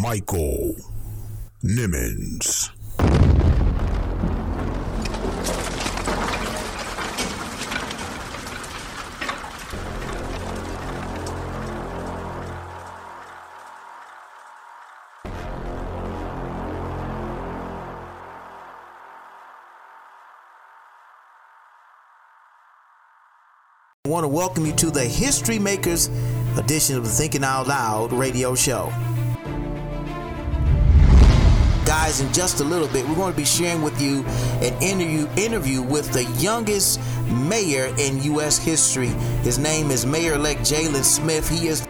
Michael Nimmons. I want to welcome you to the History Makers edition of the Thinking Out Loud radio show. Guys, in just a little bit, we're going to be sharing with you an interview interview with the youngest mayor in U.S. history. His name is Mayor-elect Jaylen Smith. He is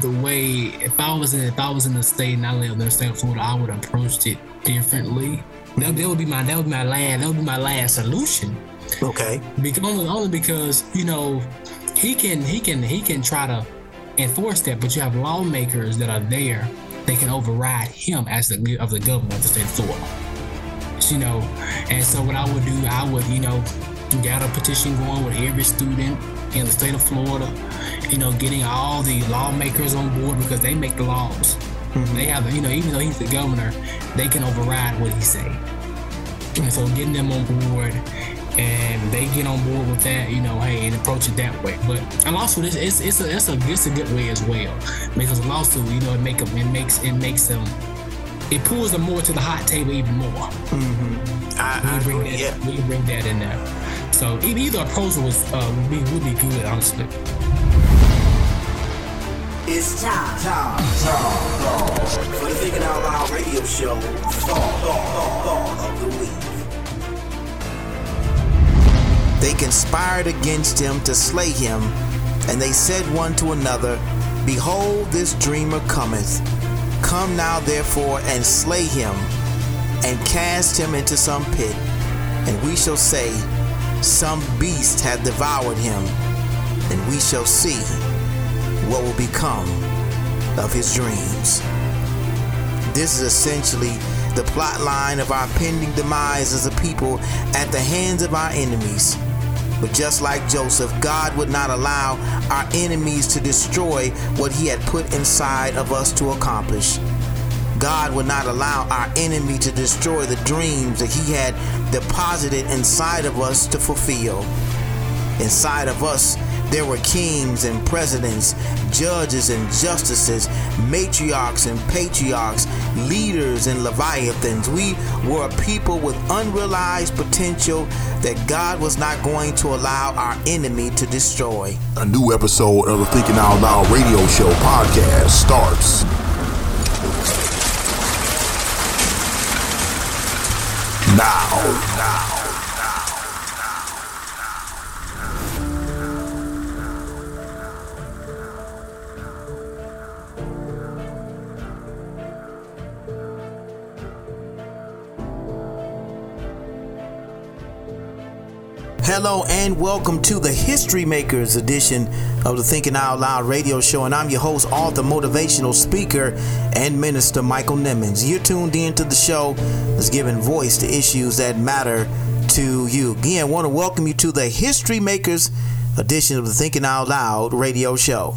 the way if I was in if I was in the state and I lived in the state of Florida, I would have approached it differently. That, that would be my that would be my last that would be my last solution. okay. Because only, only because you know he can he can he can try to enforce that, but you have lawmakers that are there. They can override him as the of the governor of the state of Florida. You know, and so what I would do, I would you know get a petition going with every student in the state of Florida. You know, getting all the lawmakers on board because they make the laws. Mm-hmm. They have, you know, even though he's the governor, they can override what he say. And so getting them on board and they get on board with that, you know, hey, and approach it that way. But a lawsuit is it's, it's a it's a it's a good way as well because a lawsuit, you know, it make them it makes it makes them it pulls them more to the hot table even more. I, I We bring agree. that Yeah. we bring that in there. So e- either approach was uh, would be would be good, honestly. It's time, time, time time for the Thinking Out Loud radio show. Thought, thought, conspired against him to slay him, and they said one to another, Behold, this dreamer cometh. Come now, therefore, and slay him, and cast him into some pit, and we shall say, Some beast hath devoured him, and we shall see what will become of his dreams. This is essentially the plot line of our pending demise as a people at the hands of our enemies. But just like Joseph, God would not allow our enemies to destroy what he had put inside of us to accomplish. God would not allow our enemy to destroy the dreams that he had deposited inside of us to fulfill. Inside of us, there were kings and presidents, judges and justices, matriarchs and patriarchs, leaders and leviathans. We were a people with unrealized potential that God was not going to allow our enemy to destroy. A new episode of the Thinking Out Loud radio show podcast starts now. Now. Hello and welcome to the History Makers edition of the Thinking Out Loud radio show. And I'm your host, author, motivational speaker, and minister Michael Nimmons. You're tuned in to the show that's giving voice to issues that matter to you. Again, I want to welcome you to the History Makers edition of the Thinking Out Loud radio show.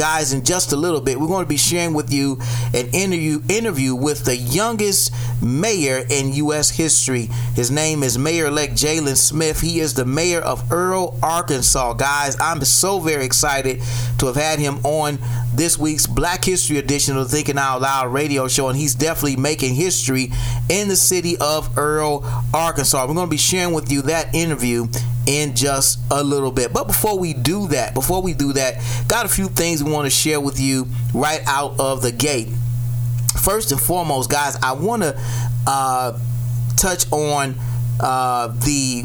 Guys, in just a little bit, we're going to be sharing with you an interview interview with the youngest mayor in U.S. history. His name is Mayor-elect Jaylen Smith. He is the mayor of Earle, Arkansas. Guys, I'm so very excited to have had him on this week's Black History edition of Thinking Out Loud radio show, and he's definitely making history in the city of Earle, Arkansas. We're going to be sharing with you that interview in just a little bit. But before we do that, before we do that, got a few things we want to share with you right out of the gate. First and foremost, guys, I want to uh, touch on uh, the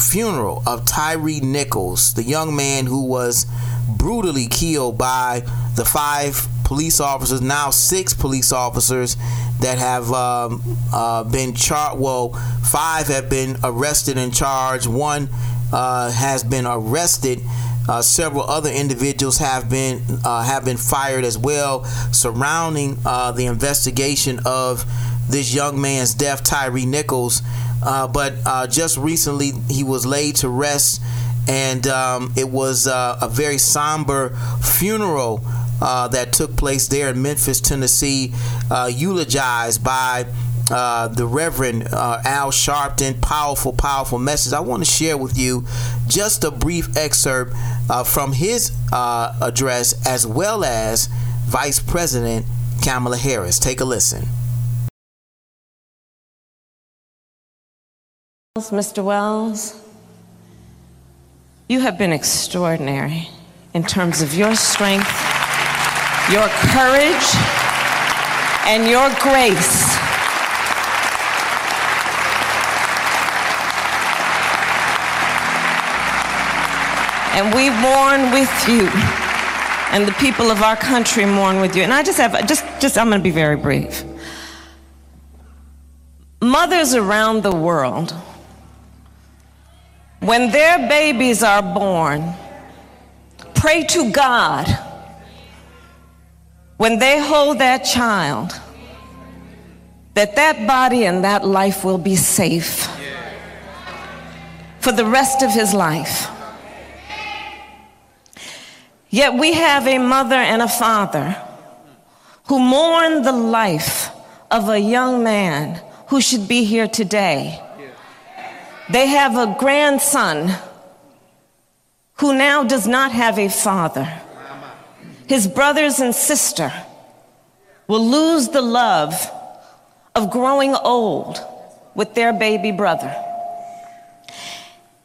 funeral of Tyre Nichols, the young man who was brutally killed by the five police officers, now six police officers that have um, uh, been charged. Well, five have been arrested and charged. One uh, has been arrested. Uh, several other individuals have been uh, have been fired as well, surrounding uh, the investigation of this young man's death, Tyre Nichols. Uh, but just recently, he was laid to rest, and um, it was a very somber funeral uh, that took place there in Memphis, Tennessee, uh, eulogized by uh, the Reverend uh, Al Sharpton. Powerful, powerful message. I want to share with you just a brief excerpt uh, from his uh, address as well as Vice President Kamala Harris. Take a listen. Mr. Wells, you have been extraordinary in terms of your strength your courage, and your grace. And we mourn with you, and the people of our country mourn with you. And I just have, just, just, I'm going to be very brief. Mothers around the world, when their babies are born, pray to God when they hold that child, that that body and that life will be safe for the rest of his life. Yet we have a mother and a father who mourn the life of a young man who should be here today. They have a grandson who now does not have a father his brothers and sister will lose the love of growing old with their baby brother.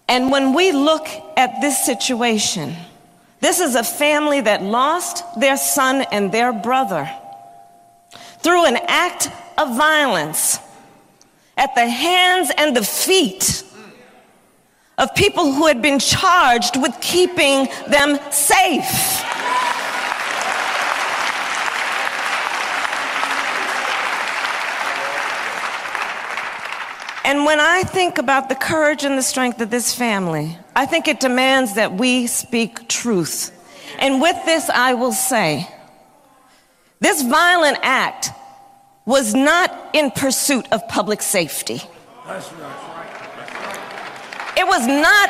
And when we look at this situation, this is a family that lost their son and their brother through an act of violence at the hands and the feet of people who had been charged with keeping them safe. And when I think about the courage and the strength of this family, I think it demands that we speak truth. And with this, I will say this violent act was not in pursuit of public safety. It was not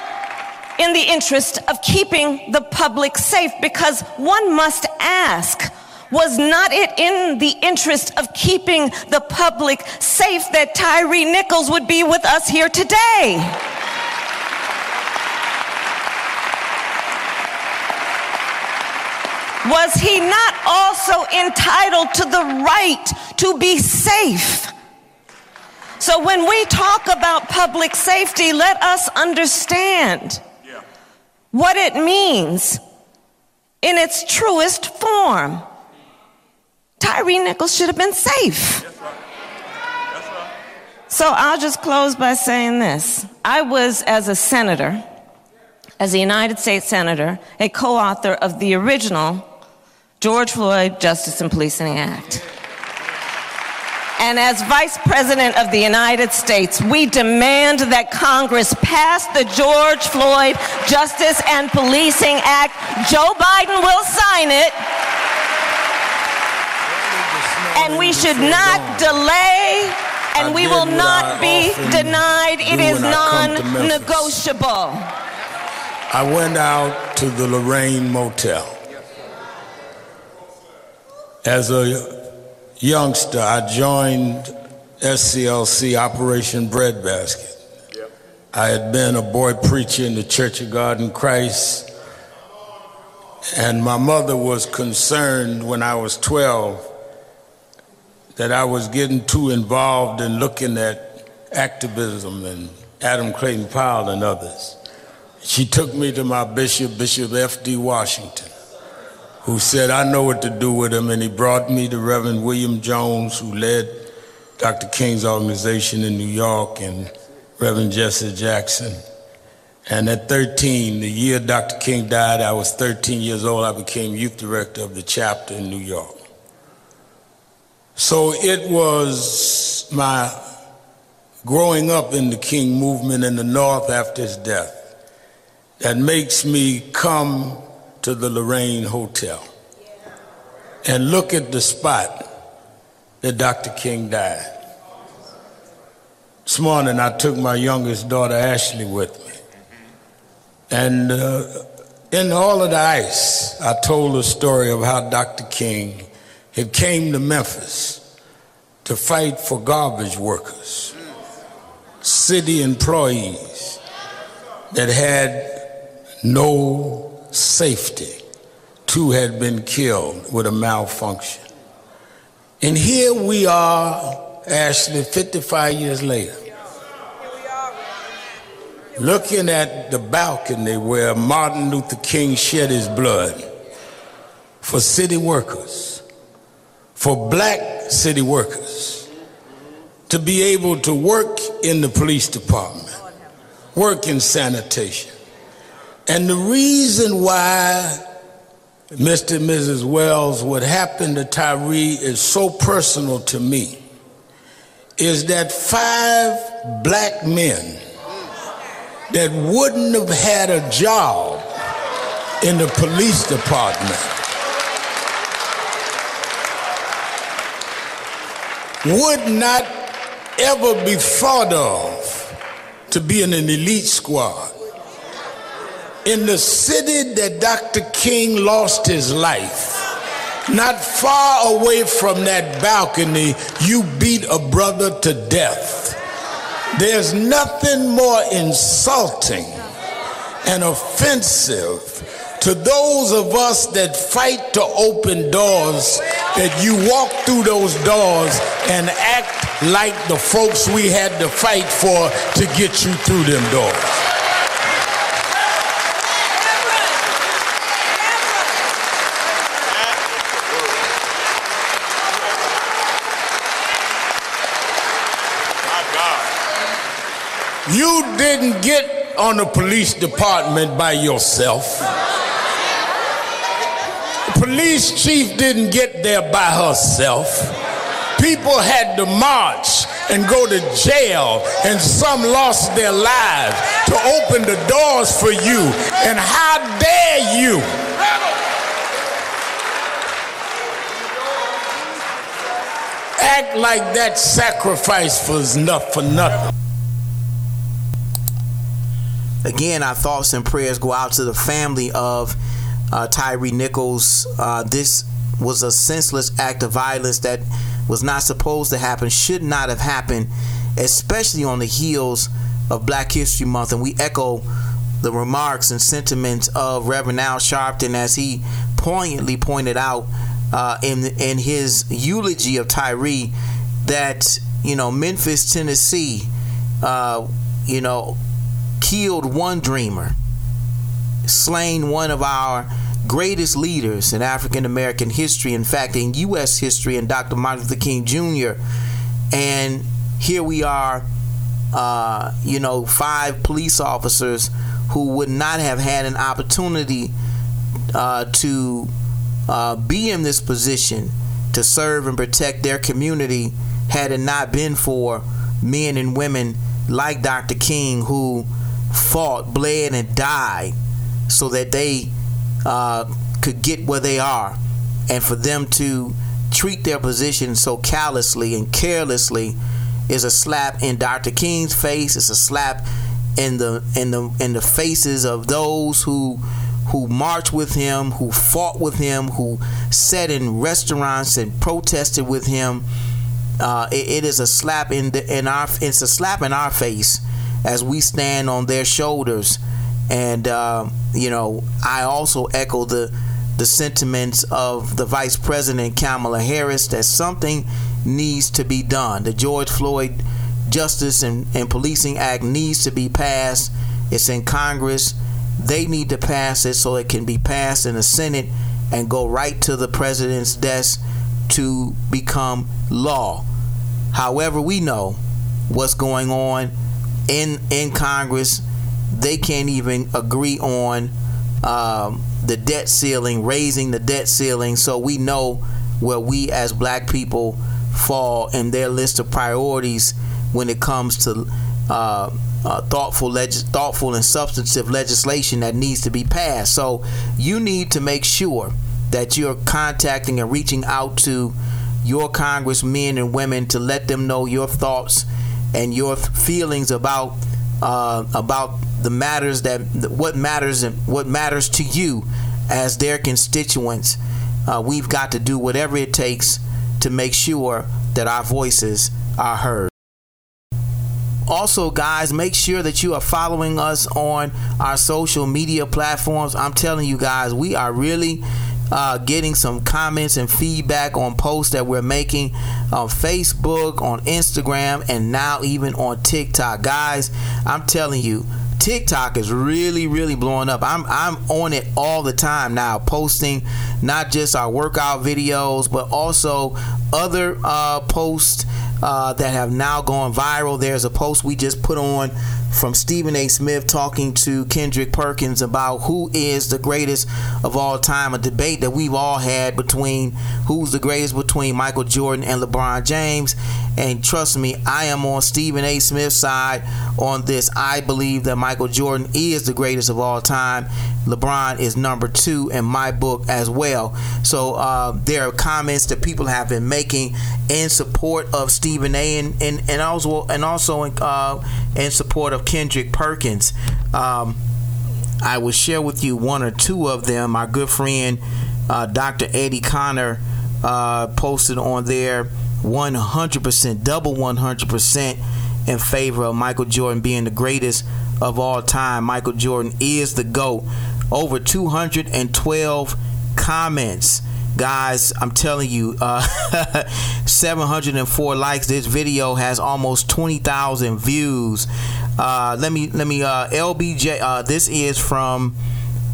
in the interest of keeping the public safe because one must ask was not it in the interest of keeping the public safe that Tyre Nichols would be with us here today? Was he not also entitled to the right to be safe? So when we talk about public safety, let us understand what it means in its truest form. Tyre Nichols should have been safe. So I'll just close by saying this. I was, as a senator, as a United States Senator, a co author of the original George Floyd Justice and Policing Act. And as Vice President of the United States, we demand that Congress pass the George Floyd Justice and Policing Act. Joe Biden will sign it and we should not delay and we will not be denied. It is non negotiable. I went out to the Lorraine Motel. As a youngster, I joined SCLC Operation Breadbasket. I had been a boy preacher in the Church of God in Christ, and my mother was concerned when I was 12 that I was getting too involved in looking at activism and Adam Clayton Powell and others. She took me to my bishop, Bishop F.D. Washington, who said, I know what to do with him. And he brought me to Reverend William Jones, who led Dr. King's organization in New York, and Reverend Jesse Jackson. And at 13, the year Dr. King died, I was 13 years old. I became youth director of the chapter in New York. So it was my growing up in the King movement in the North after his death that makes me come to the Lorraine Hotel and look at the spot that Dr. King died. This morning I took my youngest daughter Ashley with me. And uh, in all of the ice, I told the story of how Dr. King had came to Memphis to fight for garbage workers, city employees that had no safety. Two had been killed with a malfunction. And here we are, Ashley, 55 years later, looking at the balcony where Martin Luther King shed his blood for city workers, for black city workers, to be able to work in the police department, work in sanitation, and the reason why, Mr. and Mrs. Wells, what happened to Tyre is so personal to me is that five black men that wouldn't have had a job in the police department would not ever be thought of to be in an elite squad in the city that Dr. King lost his life, not far away from that balcony, you beat a brother to death. There's nothing more insulting and offensive to those of us that fight to open doors that you walk through those doors and act like the folks we had to fight for to get you through them doors. You didn't get on the police department by yourself. Police chief didn't get there by herself. People had to march and go to jail, and some lost their lives to open the doors for you. And how dare you? Act like that sacrifice was enough for nothing. Again, our thoughts and prayers go out to the family of uh, Tyre Nichols. Uh, this was a senseless act of violence that was not supposed to happen, should not have happened, especially on the heels of Black History Month. And we echo the remarks and sentiments of Reverend Al Sharpton as he poignantly pointed out uh, in in his eulogy of Tyre that you know Memphis, Tennessee, uh, you know killed one dreamer, slain one of our greatest leaders in African American history, in fact, in U.S. history, and Dr. Martin Luther King Jr. And here we are, uh, you know, five police officers who would not have had an opportunity uh, to uh, be in this position to serve and protect their community had it not been for men and women like Dr. King who fought, bled, and died so that they uh, could get where they are. And for them to treat their position so callously and carelessly is a slap in Dr. King's face. It's a slap in the in the in the faces of those who who marched with him, who fought with him, who sat in restaurants and protested with him. Uh, it, it is a slap in the in our it's a slap in our face as we stand on their shoulders. And uh, you know, I also echo the the sentiments of the Vice President Kamala Harris that something needs to be done. The George Floyd Justice and, and Policing Act needs to be passed. It's in Congress. They need to pass it so it can be passed in the Senate and go right to the president's desk to become law. However, we know what's going on in in Congress they can't even agree on um, the debt ceiling, raising the debt ceiling, so we know where we as black people fall in their list of priorities when it comes to uh, uh, thoughtful, leg- thoughtful and substantive legislation that needs to be passed. So you need to make sure that you're contacting and reaching out to your congressmen and women to let them know your thoughts and your feelings about uh, about the matters that what matters and what matters to you as their constituents. Uh, we've got to do whatever it takes to make sure that our voices are heard. Also, guys, make sure that you are following us on our social media platforms. I'm telling you guys, we are really uh, getting some comments and feedback on posts that we're making on Facebook, on Instagram, and now even on TikTok. Guys, I'm telling you, TikTok is really, really blowing up. I'm I'm on it all the time now, posting not just our workout videos, but also other uh, posts uh, that have now gone viral. There's a post we just put on from Stephen A. Smith talking to Kendrick Perkins about who is the greatest of all time, a debate that we've all had between who's the greatest between Michael Jordan and LeBron James. And trust me, I am on Stephen A. Smith's side on this. I believe that Michael Jordan is the greatest of all time. LeBron is number two in my book as well. So uh, there are comments that people have been making in support of Stephen A. and and, and also and also in, uh, in support of Kendrick Perkins. Um, I will share with you one or two of them. My good friend uh, Dr. Eddie Connor uh, posted on there 100%, double 100% in favor of Michael Jordan being the greatest of all time. Michael Jordan is the GOAT. Over 212 comments. Guys, I'm telling you, uh, 704 likes. This video has almost 20,000 views. Uh, let me, let me, uh, LBJ, uh, this is from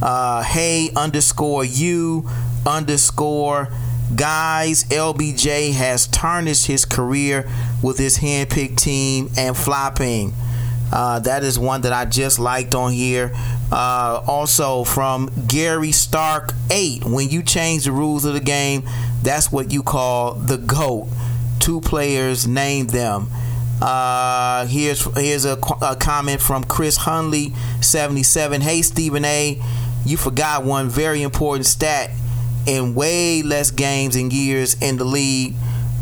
uh, hey underscore you underscore guys, LBJ has tarnished his career with his handpicked team and flopping. Uh, that is one that I just liked on here. Uh, also from Gary Stark 8. When you change the rules of the game, that's what you call the GOAT. Two players, name them. Uh, here's here's a, a comment from Chris Hunley 77. Hey Stephen A, you forgot one very important stat in way less games and years in the league.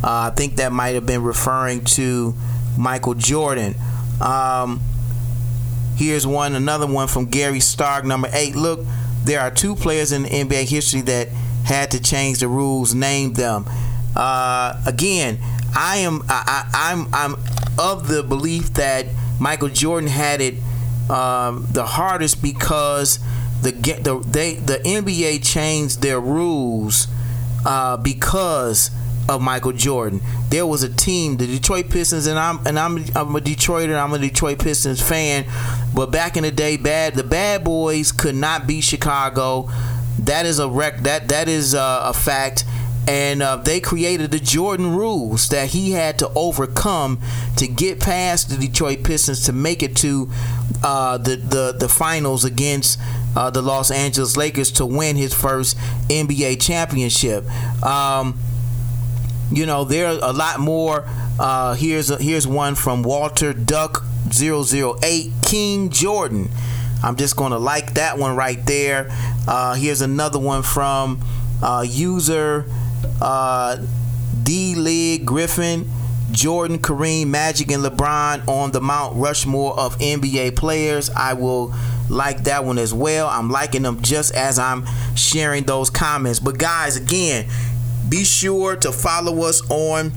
Uh, I think that might have been referring to Michael Jordan. Um, here's one, another one from Gary Stark, number eight. Look, there are two players in NBA history that had to change the rules. Name them. Uh, again, I am I, I'm I'm of the belief that Michael Jordan had it um, the hardest because the the they the NBA changed their rules uh, because of Michael Jordan. There was a team, the Detroit Pistons, and I'm and I'm I'm a Detroiter. I'm a Detroit Pistons fan. But back in the day, bad the Bad Boys could not beat Chicago. That is a rec. That that is uh, a fact and uh, they created the Jordan rules that he had to overcome to get past the Detroit Pistons to make it to uh, the, the the finals against uh, the Los Angeles Lakers to win his first NBA championship. Um, you know, there are a lot more. Uh, here's a, here's one from Walter Duck 008 King Jordan. I'm just gonna like that one right there. Uh, here's another one from uh, user uh, D. League Griffin, Jordan, Kareem, Magic, and LeBron on the Mount Rushmore of NBA players. I will like that one as well. I'm liking them just as I'm sharing those comments. But guys, again, be sure to follow us on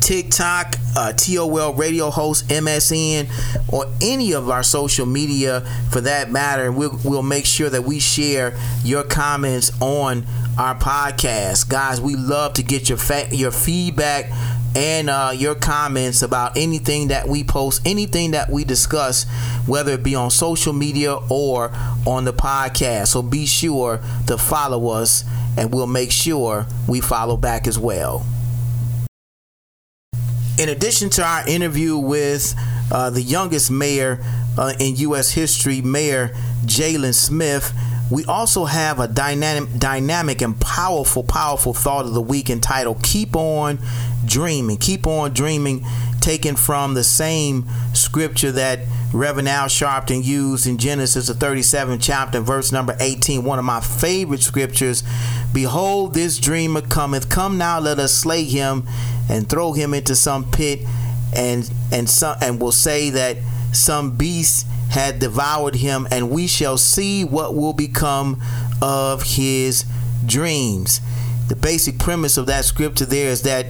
TikTok, uh, TOL radio host, MSN, or any of our social media for that matter. We'll, we'll make sure that we share your comments on our podcast. Guys, we love to get your fa- your feedback and uh, your comments about anything that we post, anything that we discuss, whether it be on social media or on the podcast. So be sure to follow us, and we'll make sure we follow back as well. In addition to our interview with uh, the youngest mayor uh, in U.S. history, Mayor Jaylen Smith. We also have a dynamic, dynamic and powerful, powerful thought of the week entitled "Keep On Dreaming." Keep on dreaming, taken from the same scripture that Reverend Al Sharpton used in Genesis, the 37th chapter, verse number 18. One of my favorite scriptures. Behold, this dreamer cometh. Come now, let us slay him and throw him into some pit, and and some and will say that some beast had devoured him, and we shall see what will become of his dreams. The basic premise of that scripture there is that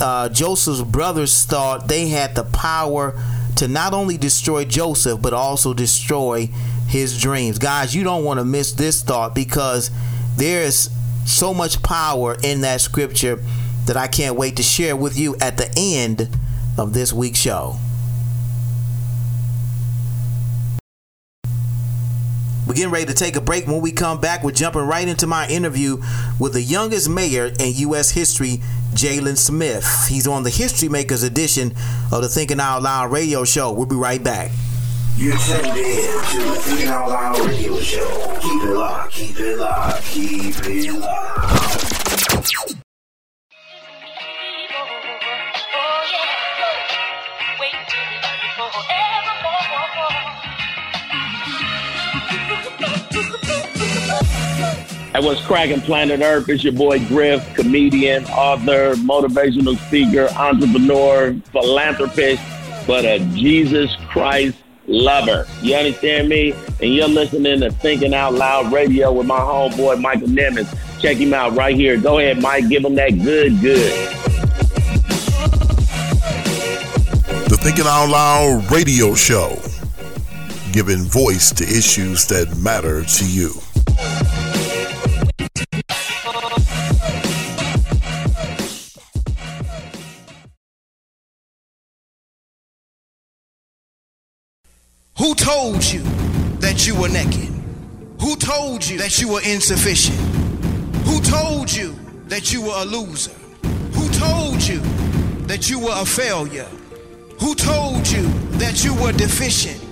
uh, Joseph's brothers thought they had the power to not only destroy Joseph, but also destroy his dreams. Guys, you don't want to miss this thought because there is so much power in that scripture that I can't wait to share with you at the end of this week's show. We're getting ready to take a break. When we come back, we're jumping right into my interview with the youngest mayor in U.S. history, Jaylen Smith. He's on the History Makers edition of the Thinking Out Loud radio show. We'll be right back. You're tuned in to the Thinking Out Loud radio show. Keep it locked, keep it locked, keep it locked. Hey, what's cracking planet Earth? It's your boy Griff, comedian, author, motivational speaker, entrepreneur, philanthropist, but a Jesus Christ lover. You understand me? And you're listening to Thinking Out Loud Radio with my homeboy Michael Nimmons. Check him out right here. Go ahead, Mike. Give him that good, good. The Thinking Out Loud radio show, giving voice to issues that matter to you. Who told you that you were naked? Who told you that you were insufficient? Who told you that you were a loser? Who told you that you were a failure? Who told you that you were deficient?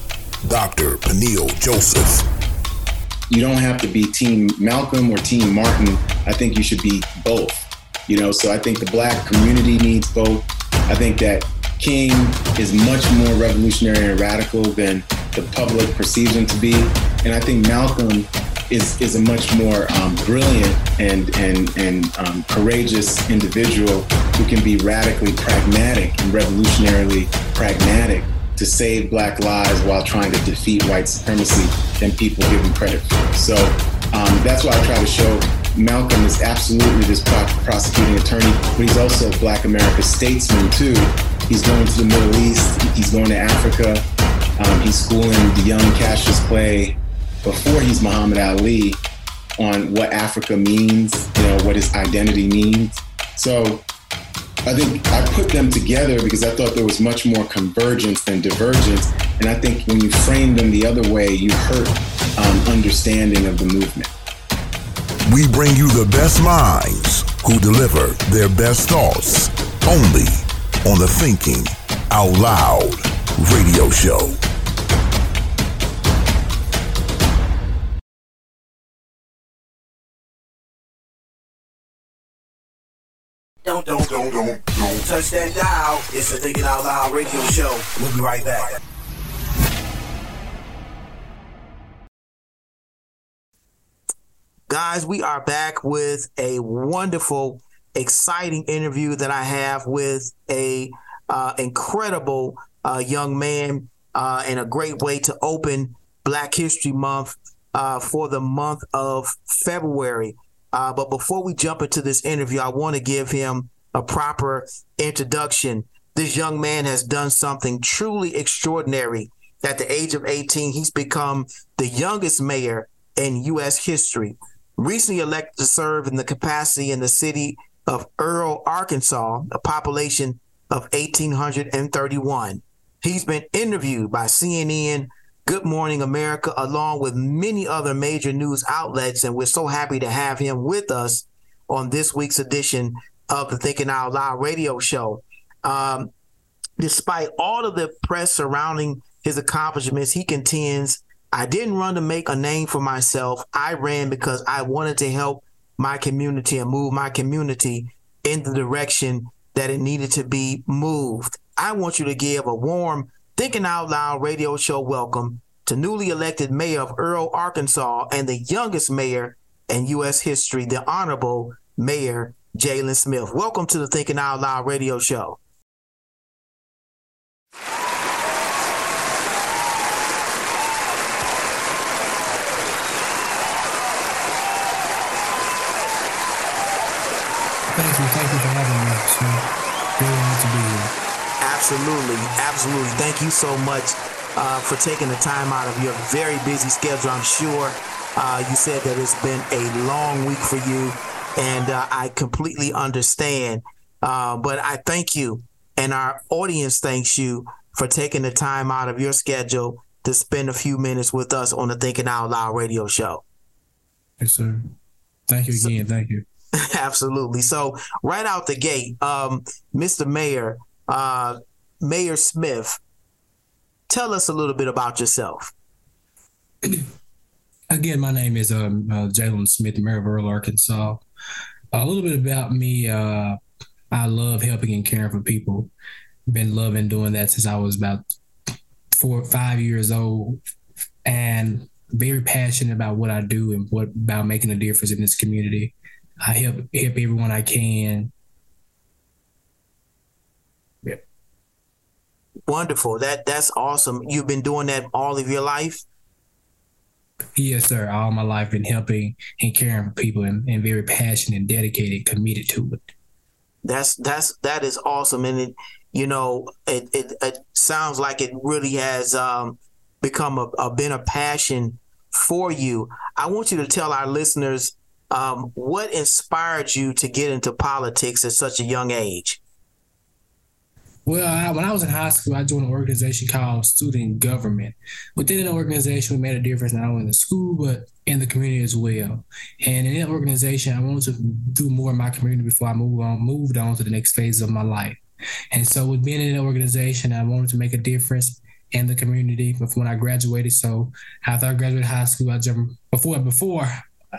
Dr. Peniel Joseph. You don't have to be Team Malcolm or Team Martin. I think you should be both. You know, so I think the black community needs both. I think that King is much more revolutionary and radical than the public perceives him to be. And I think Malcolm is, is a much more um, brilliant and, and, and um, courageous individual who can be radically pragmatic and revolutionarily pragmatic to save black lives while trying to defeat white supremacy than people give him credit for. So um, that's why I try to show Malcolm is absolutely this prosecuting attorney, but he's also a Black America statesman too. He's going to the Middle East. He's going to Africa. Um, he's schooling the young Cassius Clay before he's Muhammad Ali on what Africa means, you know, what his identity means. So I think I put them together because I thought there was much more convergence than divergence. And I think when you frame them the other way, you hurt um, understanding of the movement. We bring you the best minds who deliver their best thoughts only on the Thinking Out Loud radio show. Don't, don't, don't touch that dial. It's the Thinking Out Loud radio show. We'll be right back. Guys, we are back with a wonderful, exciting interview that I have with a uh, incredible uh, young man uh, and a great way to open Black History Month uh, for the month of February. Uh, but before we jump into this interview, I want to give him a proper introduction. This young man has done something truly extraordinary. At the age of 18, he's become the youngest mayor in U.S. history. Recently elected to serve in the capacity in the city of Earle, Arkansas, a population of 1,831. He's been interviewed by CNN, Good Morning America, along with many other major news outlets, and we're so happy to have him with us on this week's edition of the Thinking Out Loud radio show. Um, despite all of the press surrounding his accomplishments, he contends, I didn't run to make a name for myself. I ran because I wanted to help my community and move my community in the direction that it needed to be moved. I want you to give a warm Thinking Out Loud radio show welcome to newly elected mayor of Earle, Arkansas, and the youngest mayor in U.S. history, the Honorable Mayor Jaylen Smith. Welcome to the Thinking Out Loud radio show. Thank you. Thank you for having me. So, really honored to be here. Absolutely. Absolutely. Thank you so much uh, for taking the time out of your very busy schedule. I'm sure uh, you said that it's been a long week for you, and uh, I completely understand. Uh, but I thank you, and our audience thanks you for taking the time out of your schedule to spend a few minutes with us on the Thinking Out Loud radio show. Yes, sir. Thank you again. So, Thank you. Absolutely. So right out the gate, um, Mr. Mayor, uh, Mayor Smith, tell us a little bit about yourself. Again, my name is um, uh, Jaylen Smith, Mayor of Earle, Arkansas. A little bit about me. Uh, I love helping and caring for people. Been loving doing that since I was about four, five years old, and very passionate about what I do and what about making a difference in this community. I help help everyone I can. Wonderful. That that's awesome. You've been doing that all of your life? Yes, sir. All my life been helping and caring for people and, and very passionate and dedicated, committed to it. That's that's that is awesome. And it you know, it it, it sounds like it really has um, become a, a been a passion for you. I want you to tell our listeners um, what inspired you to get into politics at such a young age? Well, I, when I was in high school, I joined an organization called Student Government. Within the organization, we made a difference not only in the school, but in the community as well. And in that organization, I wanted to do more in my community before I moved on, moved on to the next phase of my life. And so, with being in an organization, I wanted to make a difference in the community. Before when I graduated, so after I graduated high school, I jumped before before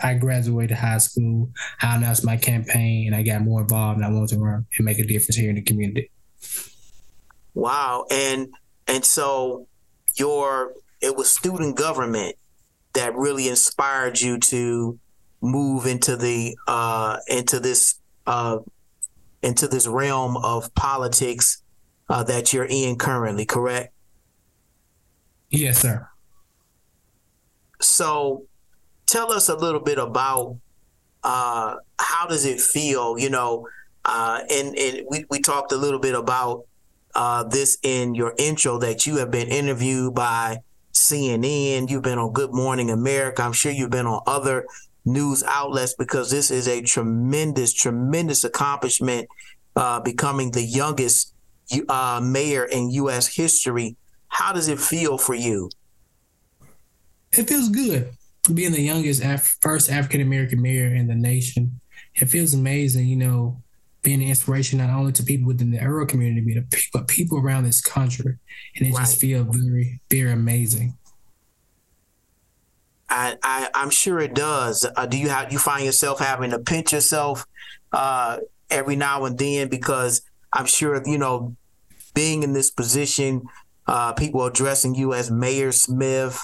I graduated high school, I announced my campaign and I got more involved and I wanted to run and make a difference here in the community. Wow. And and so your it was student government that really inspired you to move into the uh into this uh into this realm of politics uh, that you're in currently, correct? Yes, sir. So tell us a little bit about uh, how does it feel, you know, uh, and, and we, we talked a little bit about uh, this in your intro that you have been interviewed by CNN, you've been on Good Morning America. I'm sure you've been on other news outlets because this is a tremendous, tremendous accomplishment, uh, becoming the youngest uh, mayor in U.S. history. How does it feel for you? It feels good being the youngest Af- first African American mayor in the nation, it feels amazing, you know, being an inspiration not only to people within the Earle community, but people around this country. And it right. just feels very, very amazing. I, I am sure it does. Uh, do you have you find yourself having to pinch yourself uh, every now and then because I'm sure you know being in this position, uh, people addressing you as Mayor Smith,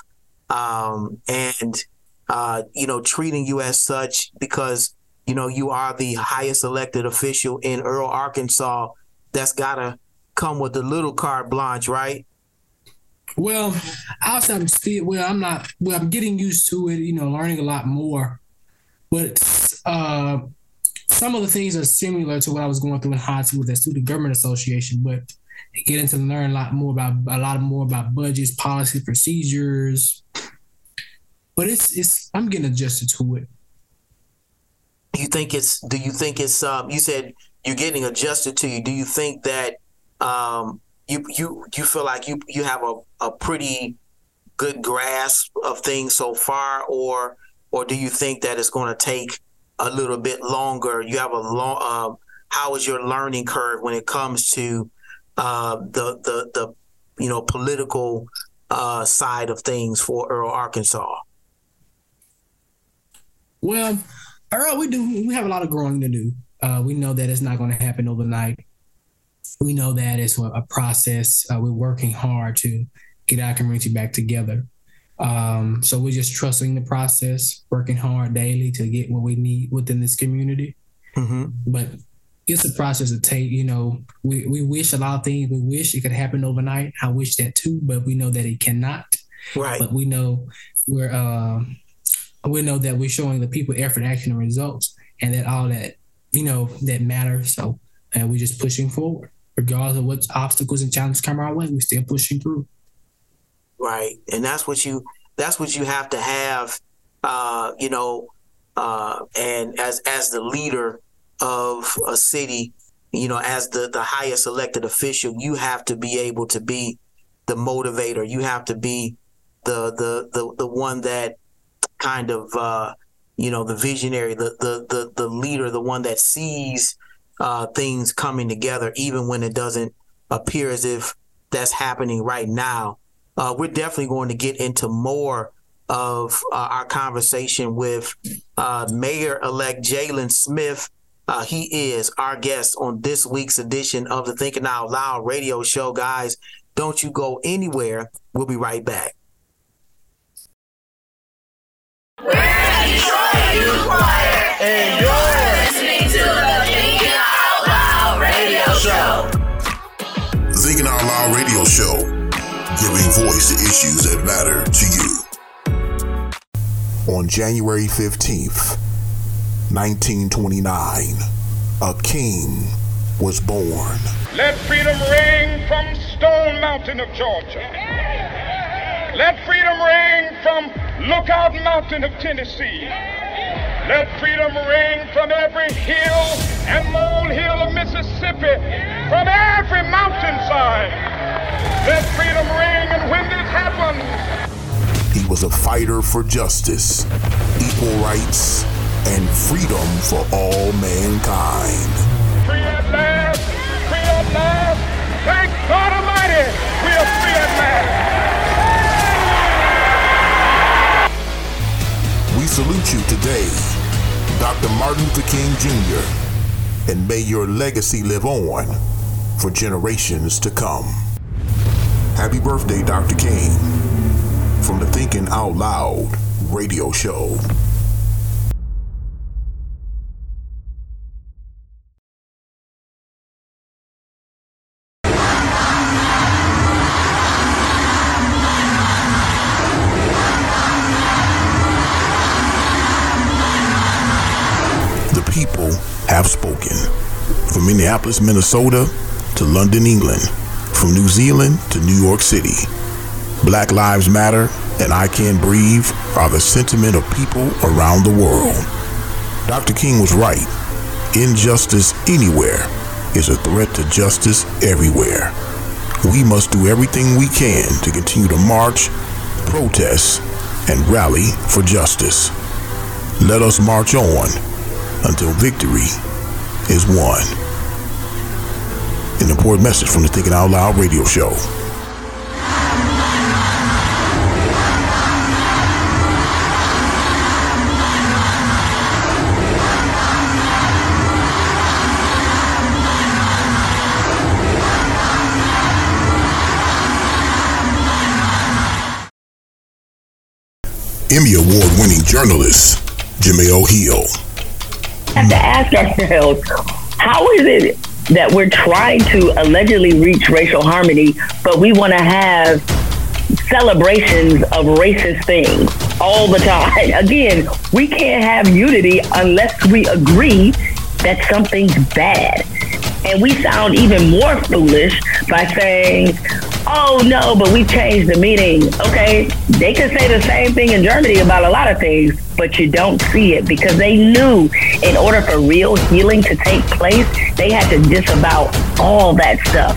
um, and uh, you know, treating you as such because you know you are the highest elected official in Earle, Arkansas. That's gotta come with a little carte blanche, right? Well, also I'm still well. I'm not. Well, I'm getting used to it. You know, learning a lot more. But uh, some of the things are similar to what I was going through in high school with the Student Government Association. But getting to learn a lot more about a lot more about budgets, policy, procedures. But it's it's I'm getting adjusted to it. You think it's? Do you think it's? Um, you said you're getting adjusted to you. Do you think that um, you you you feel like you you have a, a pretty good grasp of things so far, or or do you think that it's going to take a little bit longer? You have a long. Uh, how is your learning curve when it comes to uh, the the the you know political uh, side of things for Earle, Arkansas? Well, Earle, we do we have a lot of growing to do. Uh, we know that it's not going to happen overnight. We know that it's a process. Uh, we're working hard to get our community back together. Um, so we're just trusting the process, working hard daily to get what we need within this community. Mm-hmm. But it's a process to take. You know, we, we wish a lot of things. We wish it could happen overnight. I wish that too, but we know that it cannot. Right. But we know we're uh, we know that we're showing the people effort, action, and results, and that all that you know that matters. So, and we're just pushing forward, regardless of what obstacles and challenges come our way. We're still pushing through. Right, and that's what you that's what you have to have. Uh, you know, uh, and as as the leader of a city, you know, as the the highest elected official, you have to be able to be the motivator. You have to be the the the the one that kind of uh, you know the visionary, the the the the leader, the one that sees uh, things coming together, even when it doesn't appear as if that's happening right now. Uh, we're definitely going to get into more of uh, our conversation with uh, Mayor-elect Jaylen Smith. Uh, he is our guest on this week's edition of the Thinking Out Loud radio show. Guys, don't you go anywhere. We'll be right back. Listening to the Out Loud radio show. Out Loud radio show, giving voice to issues that matter to you. On January 15th, 1929, a king was born. Let freedom ring from Stone Mountain of Georgia. Let freedom ring from Lookout Mountain of Tennessee. Let freedom ring from every hill and molehill of Mississippi, from every mountainside. Let freedom ring, and when this happens, He was a fighter for justice, equal rights, and freedom for all mankind. free at last, free at last. Thank God Almighty, we are salute you today, Dr. Martin Luther King Jr., and may your legacy live on for generations to come. Happy birthday, Dr. King, from the Thinking Out Loud radio show. Have spoken. From Minneapolis, Minnesota to London, England, from New Zealand to New York City. Black Lives Matter and I Can't Breathe are the sentiment of people around the world. Dr. King was right. Injustice anywhere is a threat to justice everywhere. We must do everything we can to continue to march, protest, and rally for justice. Let us march on until victory is one. An important message from the Thinking Out Loud radio show. Emmy Award winning journalist, Jemele Hill. Have to ask ourselves how is it that we're trying to allegedly reach racial harmony, but we want to have celebrations of racist things all the time? Again, we can't have unity unless we agree that something's bad. And we sound even more foolish by saying, oh no, but we changed the meaning. Okay, they could say the same thing in Germany about a lot of things, but you don't see it because they knew in order for real healing to take place, they had to disavow all that stuff,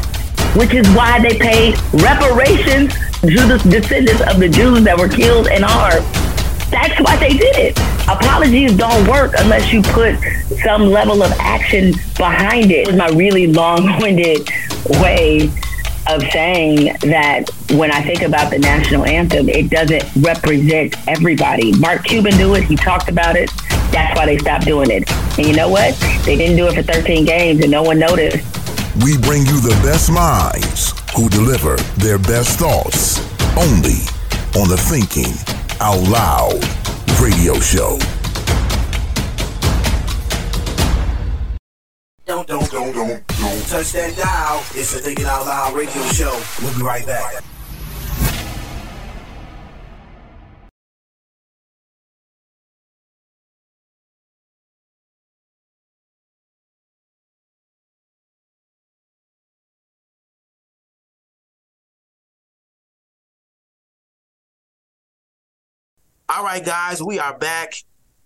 which is why they paid reparations to the descendants of the Jews that were killed and harmed. That's why they did it. Apologies don't work unless you put some level of action behind it. It's my really long-winded way of saying that when I think about the national anthem, it doesn't represent everybody. Mark Cuban knew it. He talked about it. That's why they stopped doing it. And you know what? They didn't do it for 13 games and no one noticed. We bring you the best minds who deliver their best thoughts only on the Thinking Out Loud radio show. Don't, don't, don't, don't, don't touch that dial. It's the Thinking Out Loud radio show. We'll be right back. All right, guys, we are back,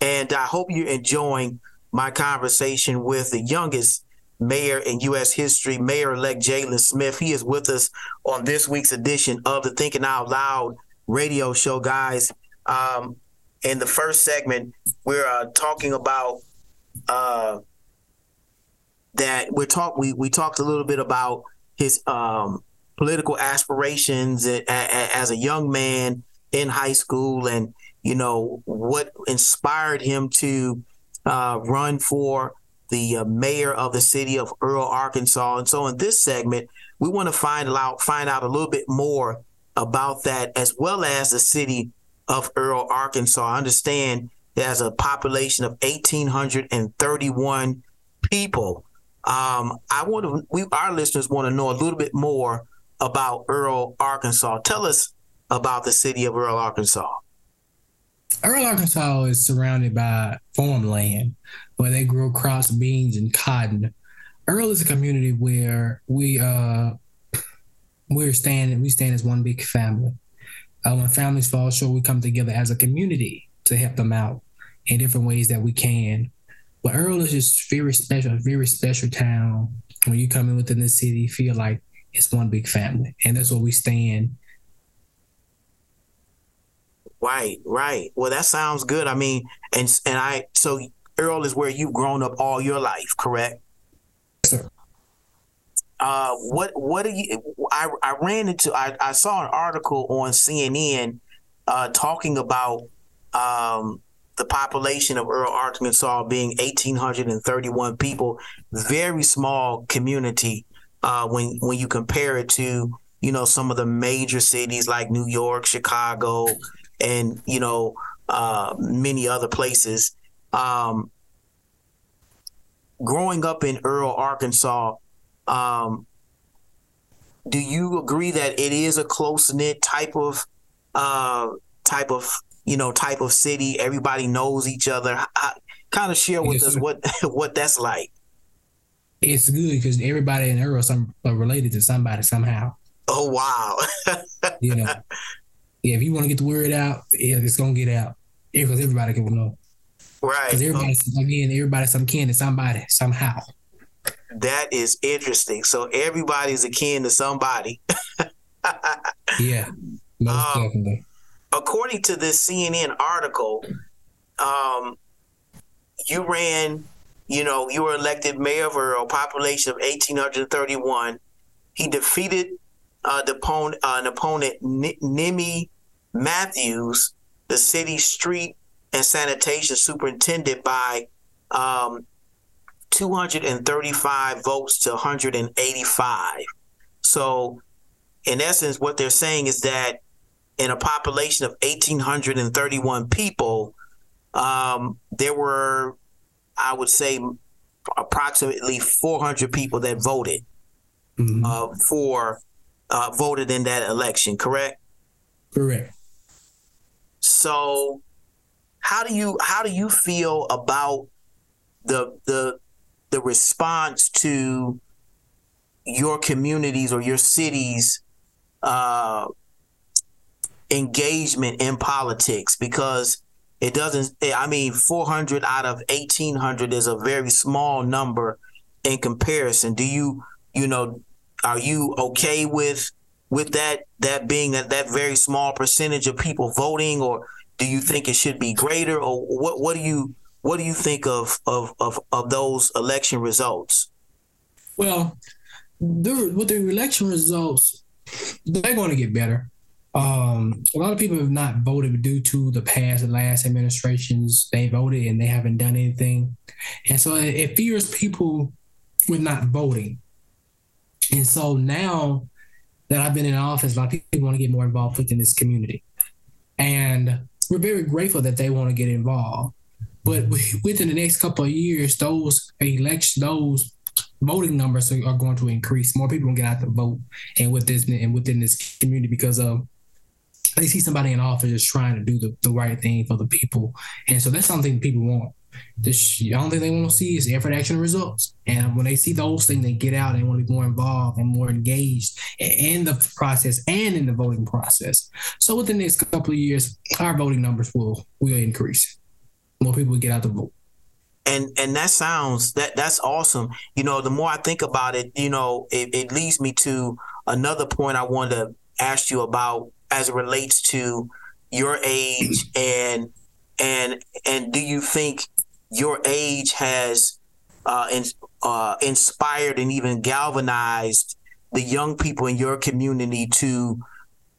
and I hope you're enjoying my conversation with the youngest mayor in U.S. history, Mayor elect Jaylen Smith. He is with us on this week's edition of the Thinking Out Loud radio show, guys. Um, in the first segment, we're uh, talking about uh, that we're talk we we talked a little bit about his um, political aspirations as a young man in high school and you know what inspired him to uh, run for the uh, mayor of the city of Earle, Arkansas. And so in this segment, we want to find out find out a little bit more about that, as well as the city of Earle, Arkansas. I understand it has a population of 1,831 people. Um, I want to, we our listeners want to know a little bit more about Earle, Arkansas. Tell us about the city of Earle, Arkansas. Earle, Arkansas is surrounded by farmland where they grow crops, beans, and cotton. Earle is a community where we uh we're standing we stand as one big family. Uh, when families fall short, we come together as a community to help them out in different ways that we can. But Earle is just very special, a very special town. When you come in within the city, feel like it's one big family, and that's where we stand. Right, right. Well, that sounds good. I mean, and and I so Earle is where you've grown up all your life, correct? Uh, what what do you? I I ran into I, I saw an article on CNN uh, talking about um, the population of Earle, Arkansas being 1,831 people, very small community uh, when when you compare it to you know some of the major cities like New York, Chicago, and you know uh, many other places. Um, growing up in Earle, Arkansas, um, do you agree that it is a close knit type of uh, type of you know type of city? Everybody knows each other. kind of share with us what what that's like. It's good because everybody in Earle some are related to somebody somehow. Oh wow! You know, yeah. If you want to get the word out, yeah, it's gonna get out because everybody can know. Right. Because everybody, again, everybody some kin to somebody somehow. That is interesting. So everybody's akin to somebody. Yeah, most Um, definitely. according to this CNN article, um, you ran, you know, you were elected mayor of a population of 1,831. He defeated uh, the opponent, uh, an opponent, N- Nimi Matthews, the city street and sanitation superintendent, by um, 235 votes to 185. So, in essence, what they're saying is that in a population of 1,831 people, um, there were, I would say, approximately 400 people that voted Mm-hmm. uh, for uh, voted in that election. Correct. Correct. So, how do you how do you feel about the the the response to your communities or your cities uh, engagement in politics? Because it doesn't. I mean, 400 out of 1,800 is a very small number in comparison. Do you you know are you okay with with that that being that that very small percentage of people voting or do you think it should be greater or what what do you what do you think of of of, of those election results Well, the, with the election results, they're going to get better. Um, a lot of people have not voted due to the past and last administrations. They voted and they haven't done anything, and so it, it fears people with not voting. And so now that I've been in office, a lot of people want to get more involved within this community, and we're very grateful that they want to get involved. But within the next couple of years, those election, those voting numbers are, going to increase. More people will get out to vote, and with this and within this community because of they see somebody in office just trying to do the, the right thing for the people, and so that's something people want. The, only thing they want to see is effort, action, results. And when they see those things, they get out and want to be more involved and more engaged in the process and in the voting process. So within the next couple of years, our voting numbers will will increase. More people will get out to vote. and and that sounds that that's awesome you know the more i think about it you know it, it leads me to another point i wanted to ask you about as it relates to your age and and and do you think your age has uh, in, uh, inspired and even galvanized the young people in your community to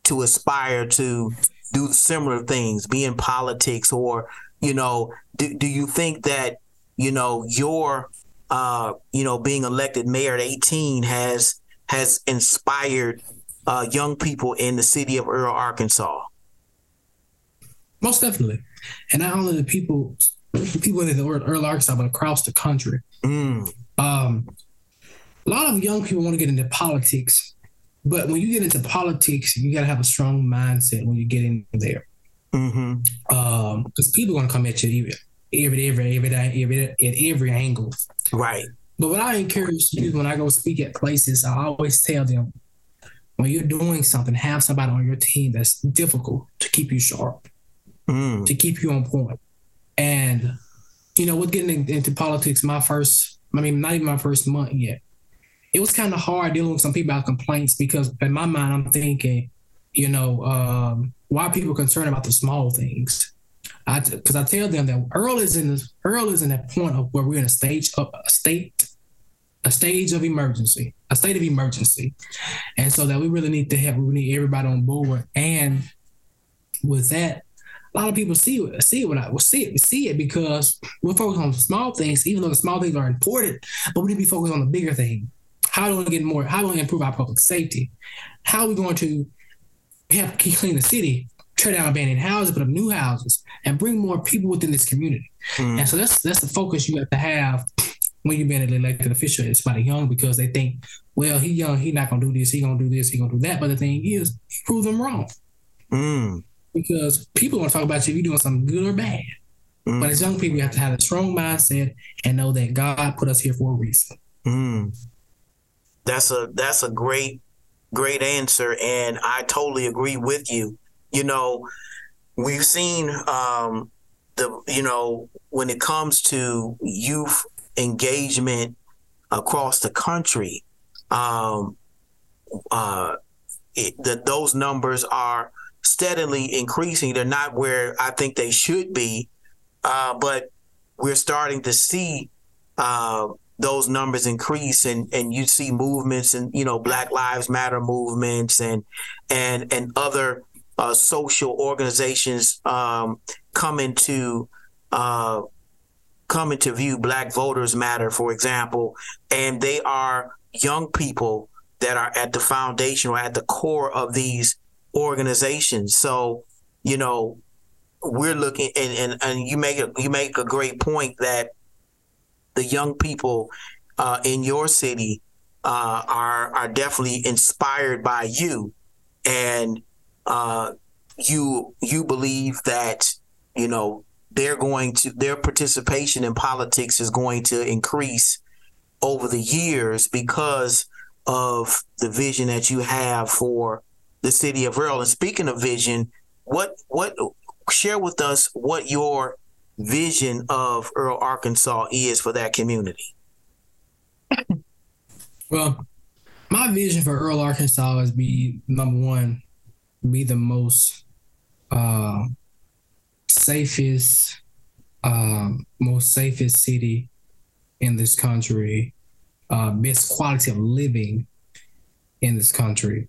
to aspire to do similar things, be in politics, or you know, do, do you think that you know your uh, you know being elected mayor at 18 has has inspired uh, young people in the city of Earle, Arkansas? Most definitely. And not only the people people in the Earle Arkansas, but across the country. Mm. Um, a lot of young people want to get into politics, but when you get into politics, you got to have a strong mindset when you get in there. Mm-hmm. Um, because people are gonna come at you every, every, every, every, every, at every angle. Right. But what I encourage you when I go speak at places, I always tell them when you're doing something, have somebody on your team that's difficult to keep you sharp, Mm. to keep you on point. You know, with getting into politics, my first, I mean, not even my first month yet, it was kind of hard dealing with some people about complaints because in my mind, I'm thinking, you know, um, why are people concerned about the small things? I because I tell them that Earle is in this Earle is in that point of where we're in a stage of a state, a stage of emergency, a state of emergency, and so that we really need to have we need everybody on board. And with that, a lot of people see it, see it when I will see it, see it because we're focused on small things, even though the small things are important, but we need to be focused on the bigger thing. How do we get more? How do we improve our public safety? How are we going to have clean the city, tear down abandoned houses, put up new houses, and bring more people within this community? Mm. And so that's that's the focus you have to have when you're being an elected official. It's somebody young because they think, well, he young, he not gonna do this, he gonna do this, he gonna do that. But the thing is, prove them wrong Mm. Because people want to talk about you if you're doing something good or bad. Mm. But as young people, you have to have a strong mindset and know that God put us here for a reason. Mm. That's a that's a great great answer, and I totally agree with you. You know, we've seen um, the you know when it comes to youth engagement across the country, um, uh, it, that those numbers are steadily increasing. They're not where I think they should be, uh, but we're starting to see uh, those numbers increase, and and you see movements and you know Black Lives Matter movements and and and other uh, social organizations um, coming to uh, coming to view. Black Voters Matter, for example, and they are young people that are at the foundation or at the core of these organizations. So, you know, we're looking and, and, and you make a you make a great point that the young people uh, in your city uh, are are definitely inspired by you, and uh, you you believe that you know they're going to their participation in politics is going to increase over the years because of the vision that you have for the city of Earle. And speaking of vision, what what share with us what your vision of Earle, Arkansas is for that community? Well, my vision for Earle, Arkansas is be number one, be the most uh, safest, um, most safest city in this country, uh, best quality of living in this country,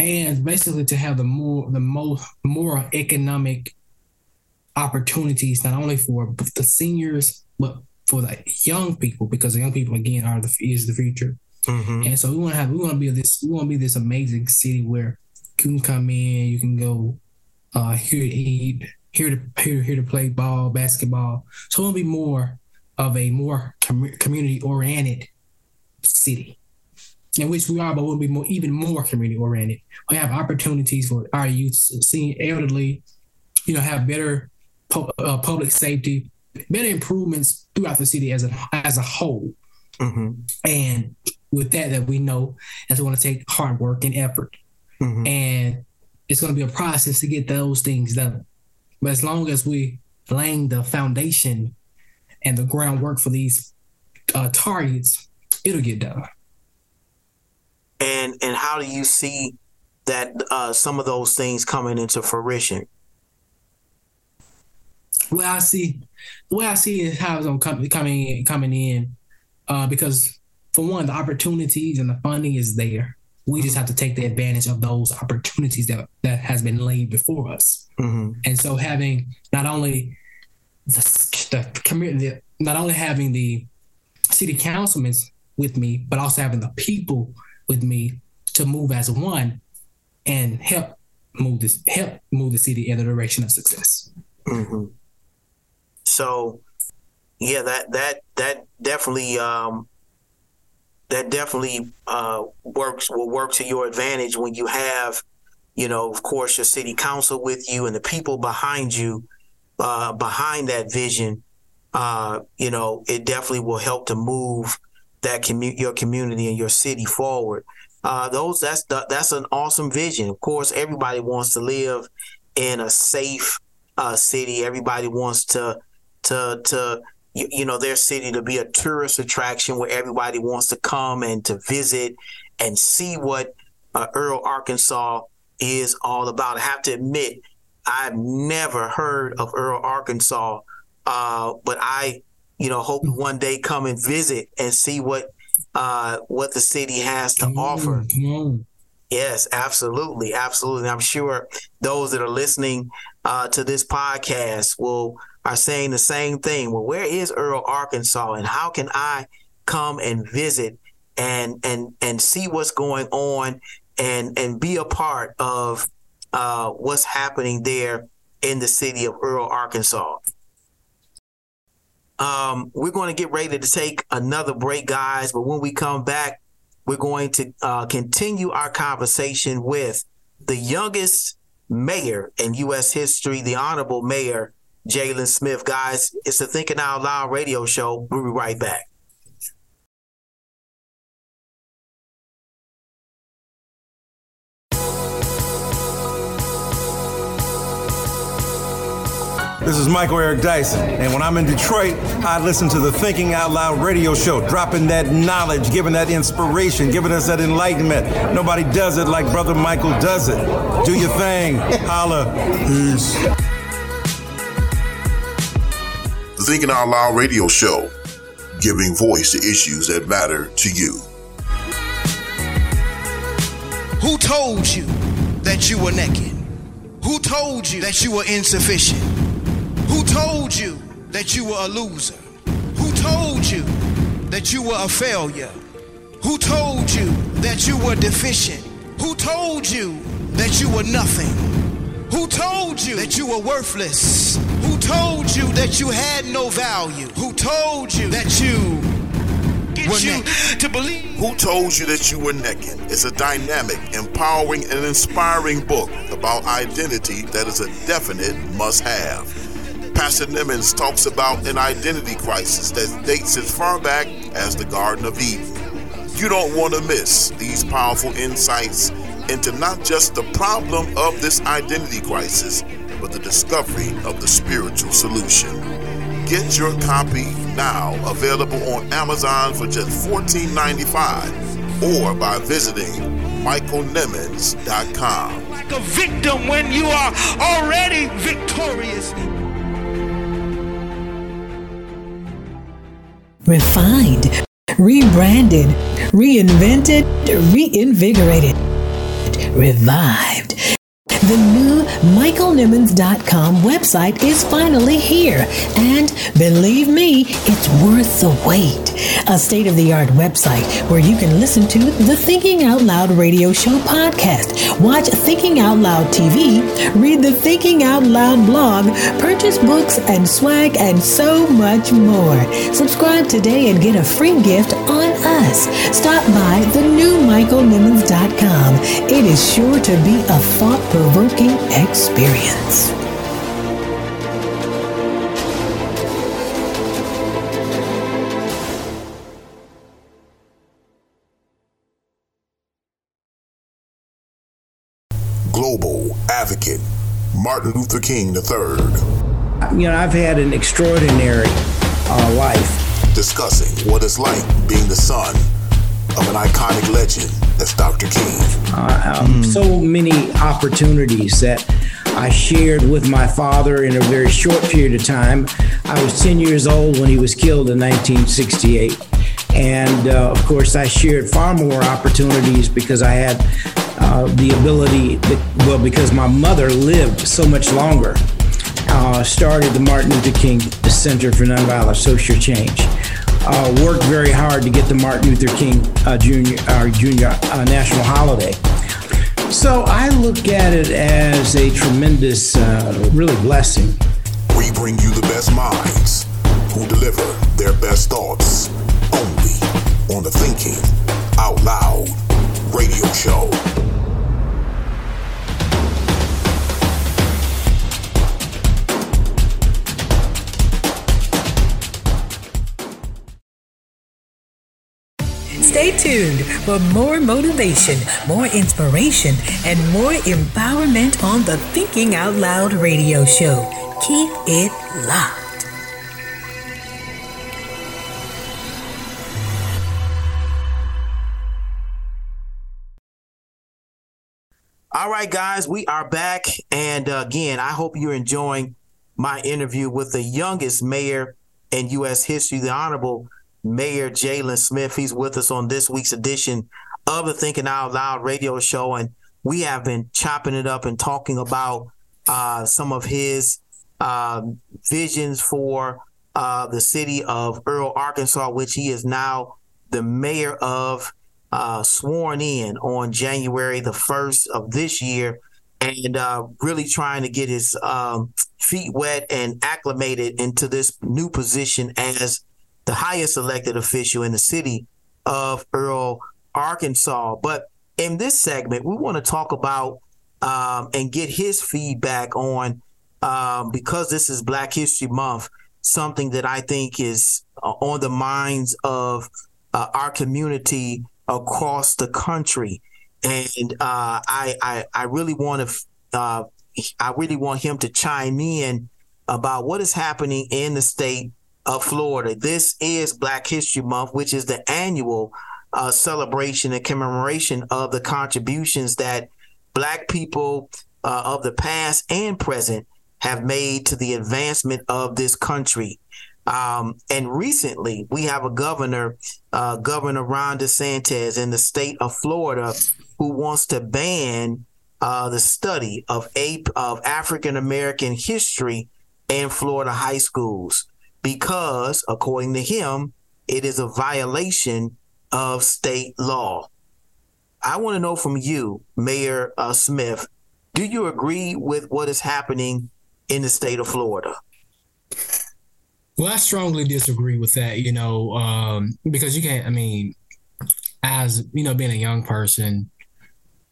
and basically to have the more the most more economic opportunities not only for the seniors but for the young people because the young people again are the is the future. Mm-hmm. And so we want to have we want to be this we want to be this amazing city where you can come in, you can go uh, here to eat, here to here, here to play ball, basketball. So it'll be more of a more com- community oriented city, in which we are, but we'll be more even more community oriented. We have opportunities for our youth, seeing elderly, you know, have better pu- uh, public safety, better improvements throughout the city as a as a whole. Mm-hmm. And with that, that we know that's going to take hard work and effort, Mm-hmm. and it's going to be a process to get those things done. But as long as we laying the foundation and the groundwork for these uh, targets, it'll get done. And and how do you see that uh, some of those things coming into fruition? Way I see, the way I see it, how it's gonna come coming in, coming in, uh, because for one, the opportunities and the funding is there. We just have to take the advantage of those opportunities that that has been laid before us. Mm-hmm. And so having not only the, the community, not only having the city councilmen with me, but also having the people with me to move as one and help move this help move the city in the direction of success. Mm-hmm. So, yeah, that that that definitely um, that definitely uh, works will work to your advantage when you have, you know, of course, your city council with you and the people behind you, uh, behind that vision. Uh, you know, it definitely will help to move that commu- your community and your city forward. Uh, those that's the, that's an awesome vision. Of course, everybody wants to live in a safe uh, city. Everybody wants to to to you, you know their city to be a tourist attraction where everybody wants to come and to visit and see what uh, Earle, Arkansas is all about. I have to admit, I've never heard of Earle, Arkansas, uh, but I, you know, hope one day come and visit and see what uh, what the city has to offer. Come on. Yes, absolutely, absolutely. I'm sure those that are listening uh, to this podcast will are saying the same thing. Well, where is Earle, Arkansas, and how can I come and visit and and and see what's going on and and be a part of uh, what's happening there in the city of Earle, Arkansas? Um, we're going to get ready to take another break, guys. But when we come back, we're going to uh, continue our conversation with the youngest mayor in U.S. history, the Honorable Mayor Jaylen Smith. Guys, it's the Thinking Out Loud radio show. We'll be right back. This is Michael Eric Dyson, and when I'm in Detroit, I listen to the Thinking Out Loud radio show, dropping that knowledge, giving that inspiration, giving us that enlightenment. Nobody does it like Brother Michael does it. Do your thing. Holla. Peace. The Thinking Out Loud radio show, giving voice to issues that matter to you. Who told you that you were naked? Who told you that you were insufficient? Who told you that you were a loser? Who told you that you were a failure? Who told you that you were deficient? Who told you that you were nothing? Who told you that you were worthless? Who told you that you had no value? Who told you that you get you to believe? Who Told You That You Were Naked It's a dynamic, empowering, and inspiring book about identity that is a definite must have. Pastor Nimmons talks about an identity crisis that dates as far back as the Garden of Eden. You don't want to miss these powerful insights into not just the problem of this identity crisis, but the discovery of the spiritual solution. Get your copy now, available on Amazon for just $14.95 or by visiting michaelnimmons.com. Like a victim when you are already victorious. Refined, rebranded, reinvented, reinvigorated, revived. The new MichaelNimmons.com website is finally here, and believe me, it's worth the wait. A state of the art website where you can listen to the Thinking Out Loud radio show podcast, watch Thinking Out Loud TV, read the Thinking Out Loud blog, purchase books and swag, and so much more. Subscribe today and get a free gift on us. Stop by the new MichaelNimmons.com. It is sure to be a thought provoking experience. Global advocate Martin Luther King III. You know, I've had an extraordinary uh, life. Discussing what it's like being the son of an iconic legend that's Dr. King. Uh, um, So many opportunities that I shared with my father in a very short period of time. I was 10 years old when he was killed in 1968. And uh, of course, I shared far more opportunities because I had uh, the ability, well, because my mother lived so much longer. Uh, started the Martin Luther King Center for Nonviolent Social Change. Uh, worked very hard to get the Martin Luther King uh, Junior, our junior uh, national holiday. So I look at it as a tremendous, uh, really blessing. We bring you the best minds who deliver their best thoughts only on the Thinking Out Loud radio show. Tuned for more motivation, more inspiration, and more empowerment on the Thinking Out Loud radio show. Keep it locked. All right, guys, we are back. And uh, again, I hope you're enjoying my interview with the youngest mayor in U.S. history, the Honorable Mayor Jaylen Smith. He's with us on this week's edition of the Thinking Out Loud radio show. And we have been chopping it up and talking about uh, some of his uh, visions for uh, the city of Earle, Arkansas, which he is now the mayor of, uh, sworn in on January the 1st of this year, and uh, really trying to get his um, feet wet and acclimated into this new position as the highest elected official in the city of Earle, Arkansas. But in this segment, we want to talk about um, and get his feedback on um, because this is Black History Month, something that I think is uh, on the minds of uh, our community across the country, and uh, I, I I really want to uh, I really want him to chime in about what is happening in the state of Florida. This is Black History Month, which is the annual uh, celebration and commemoration of the contributions that Black people uh, of the past and present have made to the advancement of this country. Um, and recently, we have a governor, uh, Governor Ron DeSantis in the state of Florida, who wants to ban uh, the study of, of African American history in Florida high schools because, according to him, it is a violation of state law. I want to know from you, Mayor uh, Smith, do you agree with what is happening in the state of Florida? Well, I strongly disagree with that, you know, um, because you can't, I mean, as, you know, being a young person,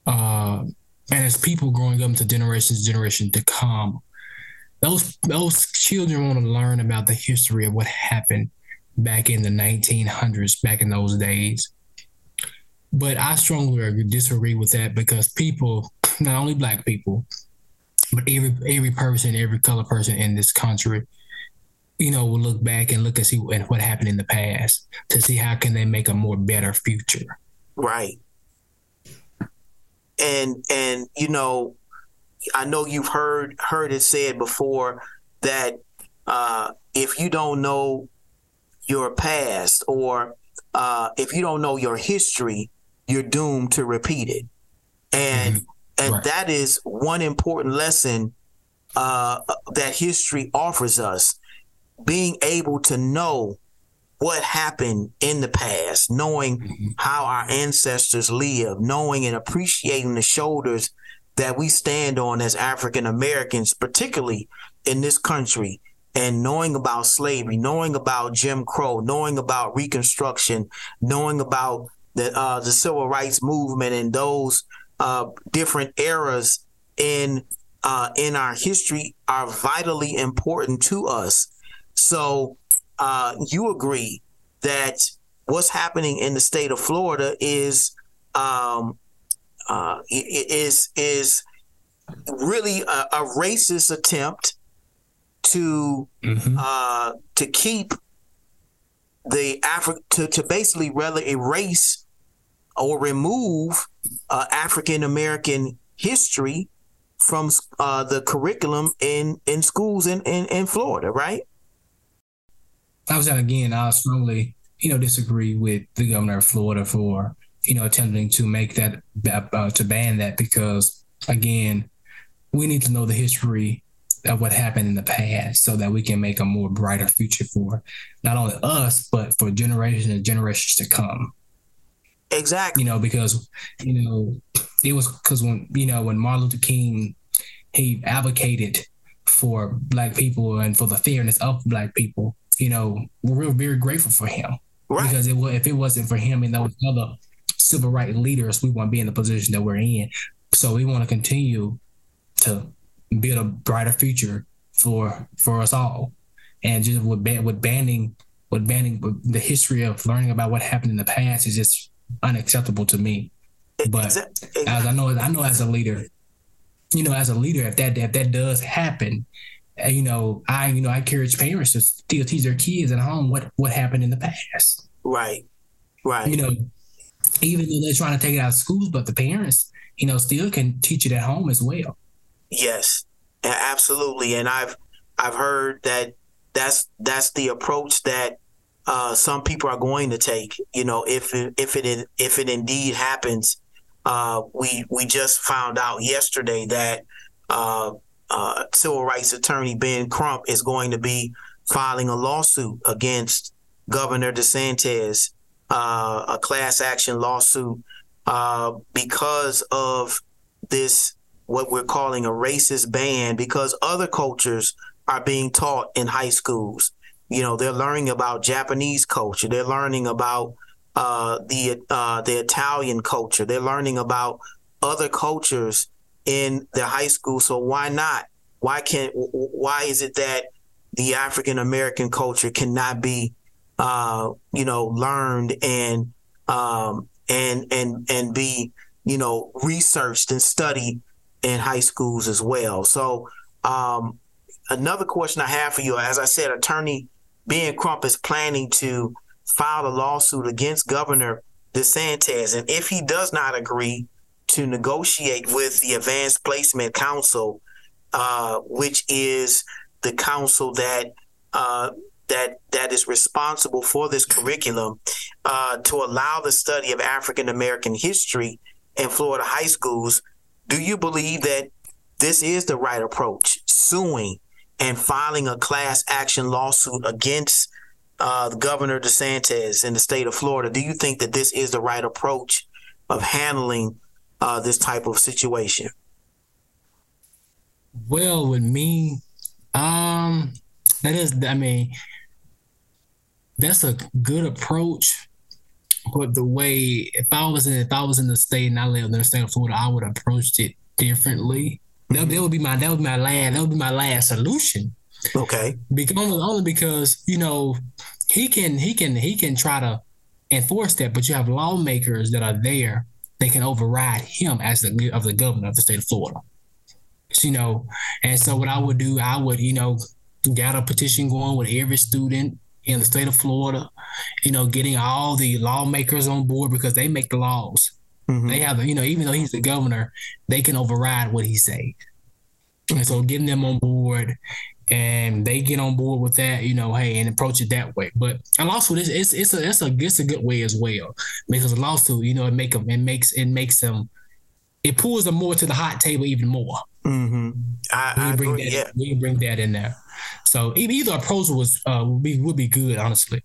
uh, and as people growing up to generations, generation to come, those those children want to learn about the history of what happened back in the 1900s, back in those days. But I strongly disagree with that because people, not only black people, but every every person, every color person in this country, you know, will look back and look and see what, what happened in the past to see how can they make a more better future. Right. And and you know, I know you've heard heard it said before that uh, if you don't know your past or uh, if you don't know your history, you're doomed to repeat it. And mm-hmm. and right. that is one important lesson uh, that history offers us: being able to know what happened in the past, knowing mm-hmm. how our ancestors lived, knowing and appreciating the shoulders that we stand on as African Americans, particularly in this country, and knowing about slavery, knowing about Jim Crow, knowing about Reconstruction, knowing about the uh, the civil rights movement and those uh, different eras in uh, in our history are vitally important to us. So uh, you agree that what's happening in the state of Florida is um, uh, is is really a, a racist attempt to mm-hmm. uh, to keep the Afri- to to basically rather erase or remove uh, African American history from uh, the curriculum in in schools in, in in Florida, right? I was again. I strongly, you know, disagree with the governor of Florida for you know attempting to make that uh, to ban that because again, we need to know the history of what happened in the past so that we can make a more brighter future for not only us but for generations and generations to come. Exactly. You know, because you know it was because when you know when Martin Luther King he advocated for black people and for the fairness of black people. You know, we're very grateful for him right. because it, if it wasn't for him and those other civil rights leaders, we won't be in the position that we're in. So we want to continue to build a brighter future for for us all. And just with ban- with banning with banning with the history of learning about what happened in the past is just unacceptable to me. But exactly. as I know, I know as a leader, you know, as a leader, if that if that does happen, uh, you know, I you know I encourage parents to still teach their kids at home what what happened in the past. Right, right. You know, even though they're trying to take it out of schools, but the parents, you know, still can teach it at home as well. Yes, absolutely. And I've I've heard that that's that's the approach that uh, some people are going to take. You know, if if it if it indeed happens, uh, we we just found out yesterday that uh, uh, civil rights attorney Ben Crump is going to be filing a lawsuit against Governor DeSantis, uh, a class action lawsuit uh, because of this what we're calling a racist ban because other cultures are being taught in high schools. You know, they're learning about Japanese culture. They're learning about uh, the uh, the Italian culture. They're learning about other cultures in their high school. So why not? Why can't? Why is it that the African American culture cannot be, uh, you know, learned and um, and and and be, you know, researched and studied in high schools as well. So, um, another question I have for you, as I said, Attorney Ben Crump is planning to file a lawsuit against Governor DeSantis, and if he does not agree to negotiate with the Advanced Placement Council, uh, which is the council that uh, that that is responsible for this curriculum uh, to allow the study of African American history in Florida high schools do you believe that this is the right approach, suing and filing a class action lawsuit against uh, Governor DeSantis in the state of Florida? Do you think that this is the right approach of handling uh, this type of situation? Well, with me, um, that is, I mean, that's a good approach. But the way, if I was in, if I was in the state and I lived in the state of Florida, I would have approached it differently. That, that would be my, that would be my last, that would be my last solution. Okay. Because only, only because you know he can, he can, he can try to enforce that, but you have lawmakers that are there. They can override him as the of the governor of the state of Florida So, you know. And so what I would do, I would, you know, get a petition going with every student in the state of Florida, you know, getting all the lawmakers on board because they make the laws. Mm-hmm. They have, you know, even though he's the governor, they can override what he say. And so getting them on board and they get on board with that, you know, hey, and approach it that way. But a lawsuit is it's it's a it's a it's a good way as well because a lawsuit, you know, it make them it makes it makes them it pulls them more to the hot table even more. Mm-hmm. I, we I bring agree, that. yeah. We bring that in there. So either approach was uh, would be would be good, honestly.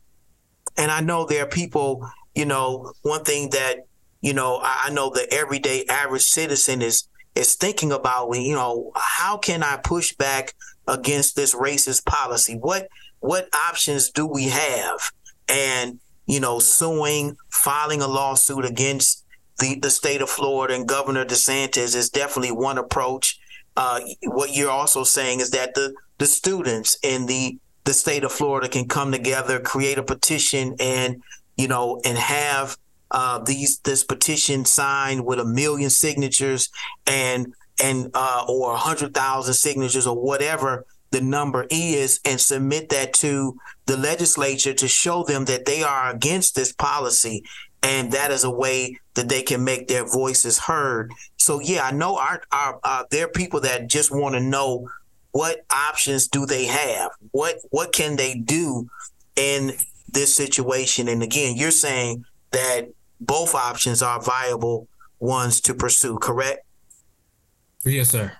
And I know there are people. You know, one thing that you know, I I know the everyday average citizen is is thinking about. You know, how can I push back against this racist policy? What what options do we have? And you know, suing, filing a lawsuit against the, the state of Florida and Governor DeSantis is definitely one approach. Uh, what you're also saying is that the the students in the the state of Florida can come together, create a petition, and you know, and have uh, these this petition signed with a million signatures and and uh, or a hundred thousand signatures or whatever the number is, and submit that to the legislature to show them that they are against this policy and that is a way that they can make their voices heard. So yeah, I know our, our uh, there are people that just want to know what options do they have, what what can they do in this situation. And again, you're saying that both options are viable ones to pursue, correct? Yes, sir.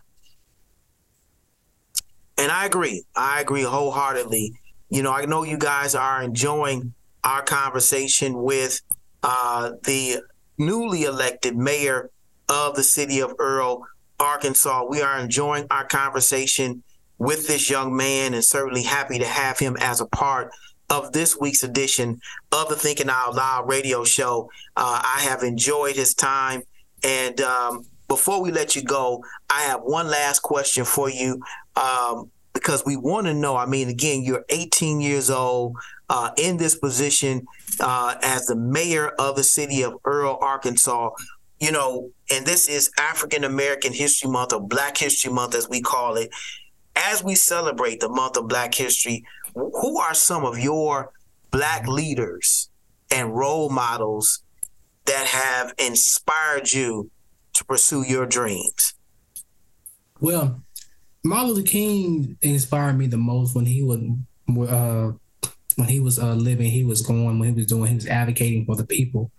And I agree. I agree wholeheartedly. You know, I know you guys are enjoying our conversation with uh, the newly elected mayor of the city of Earle, Arkansas. We are enjoying our conversation with this young man and certainly happy to have him as a part of this week's edition of the Thinking Out Loud radio show. Uh, I have enjoyed his time. And um, before we let you go, I have one last question for you um, because we want to know. I mean, again, you're 18 years old uh, in this position uh, as the mayor of the city of Earle, Arkansas. You know, and this is African American History Month or Black History Month, as we call it. As we celebrate the month of Black History, who are some of your Black leaders and role models that have inspired you to pursue your dreams? Well, Martin Luther King inspired me the most when he was uh, when he was uh, living, he was going when he was doing, he was advocating for the people.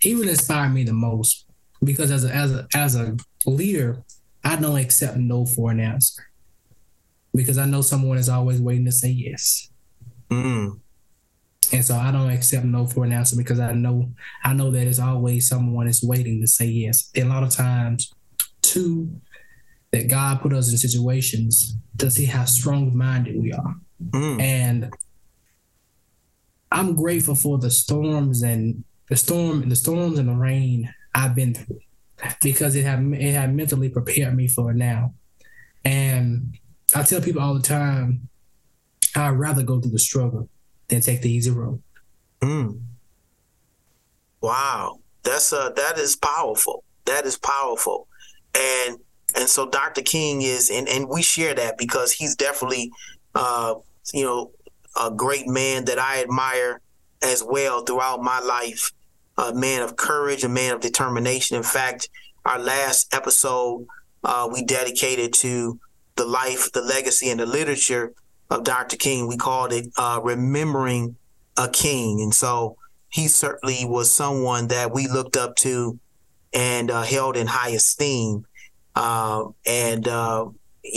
He would inspire me the most because as a as a as a leader, I don't accept no for an answer because I know someone is always waiting to say yes. Mm. And so I don't accept no for an answer because I know I know that it's always someone is waiting to say yes. And a lot of times, two, that God put us in situations to see how strong minded we are. Mm. And I'm grateful for the storms and the storm, the storms and the rain I've been through because it had it had mentally prepared me for now. And I tell people all the time, I'd rather go through the struggle than take the easy road. Mm. Wow, that's uh that is powerful. That is powerful, and and so Dr. King is and and we share that because he's definitely uh you know a great man that I admire as well throughout my life. A man of courage, a man of determination. In fact, our last episode uh, we dedicated to the life, the legacy, and the literature of Dr. King. We called it uh, "Remembering a King," and so he certainly was someone that we looked up to and uh, held in high esteem. Uh, and uh,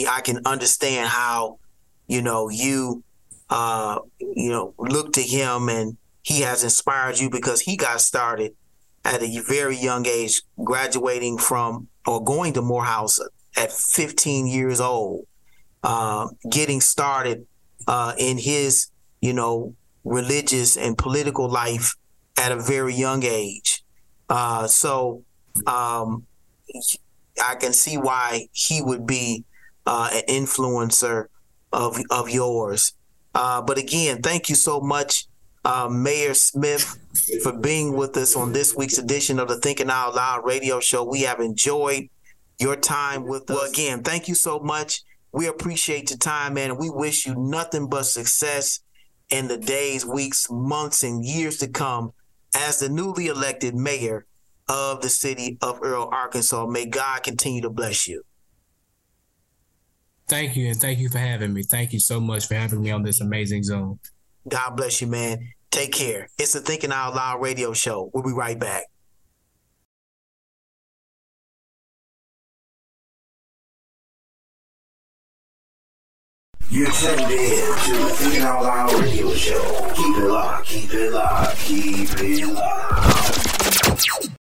I can understand how, you know, you, uh, you know, look to him and he has inspired you because he got started at a very young age, graduating from or going to Morehouse at 15 years old, uh, getting started uh, in his, you know, religious and political life at a very young age. Uh, so um, I can see why he would be uh, an influencer of of yours. Uh, but again, thank you so much, uh, Mayor Smith, for being with us on this week's edition of the Thinking Out Loud radio show. We have enjoyed your time with us. Well, again, thank you so much. We appreciate your time, man, and we wish you nothing but success in the days, weeks, months, and years to come as the newly elected mayor of the city of Earle, Arkansas. May God continue to bless you. Thank you, and thank you for having me. Thank you so much for having me on this amazing zone. God bless you, man. Take care. It's the Thinking Out Loud radio show. We'll be right back. You're tuned in to the Thinking Out Loud radio show. Keep it locked, keep it locked, keep it locked.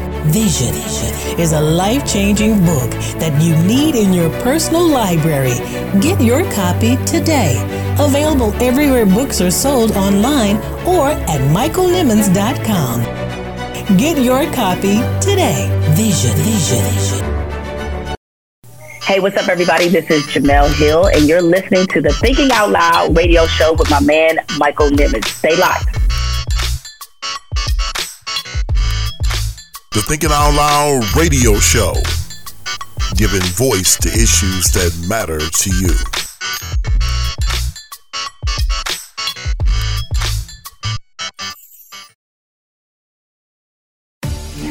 Vision is a life changing book that you need in your personal library. Get your copy today. Available everywhere books are sold online or at michaelnimmons.com. Get your copy today. Vision, vision, vision. Hey, what's up, everybody? This is Jemele Hill, and you're listening to the Thinking Out Loud radio show with my man, Michael Nimmons. Stay locked. The Thinking Out Loud radio show, giving voice to issues that matter to you.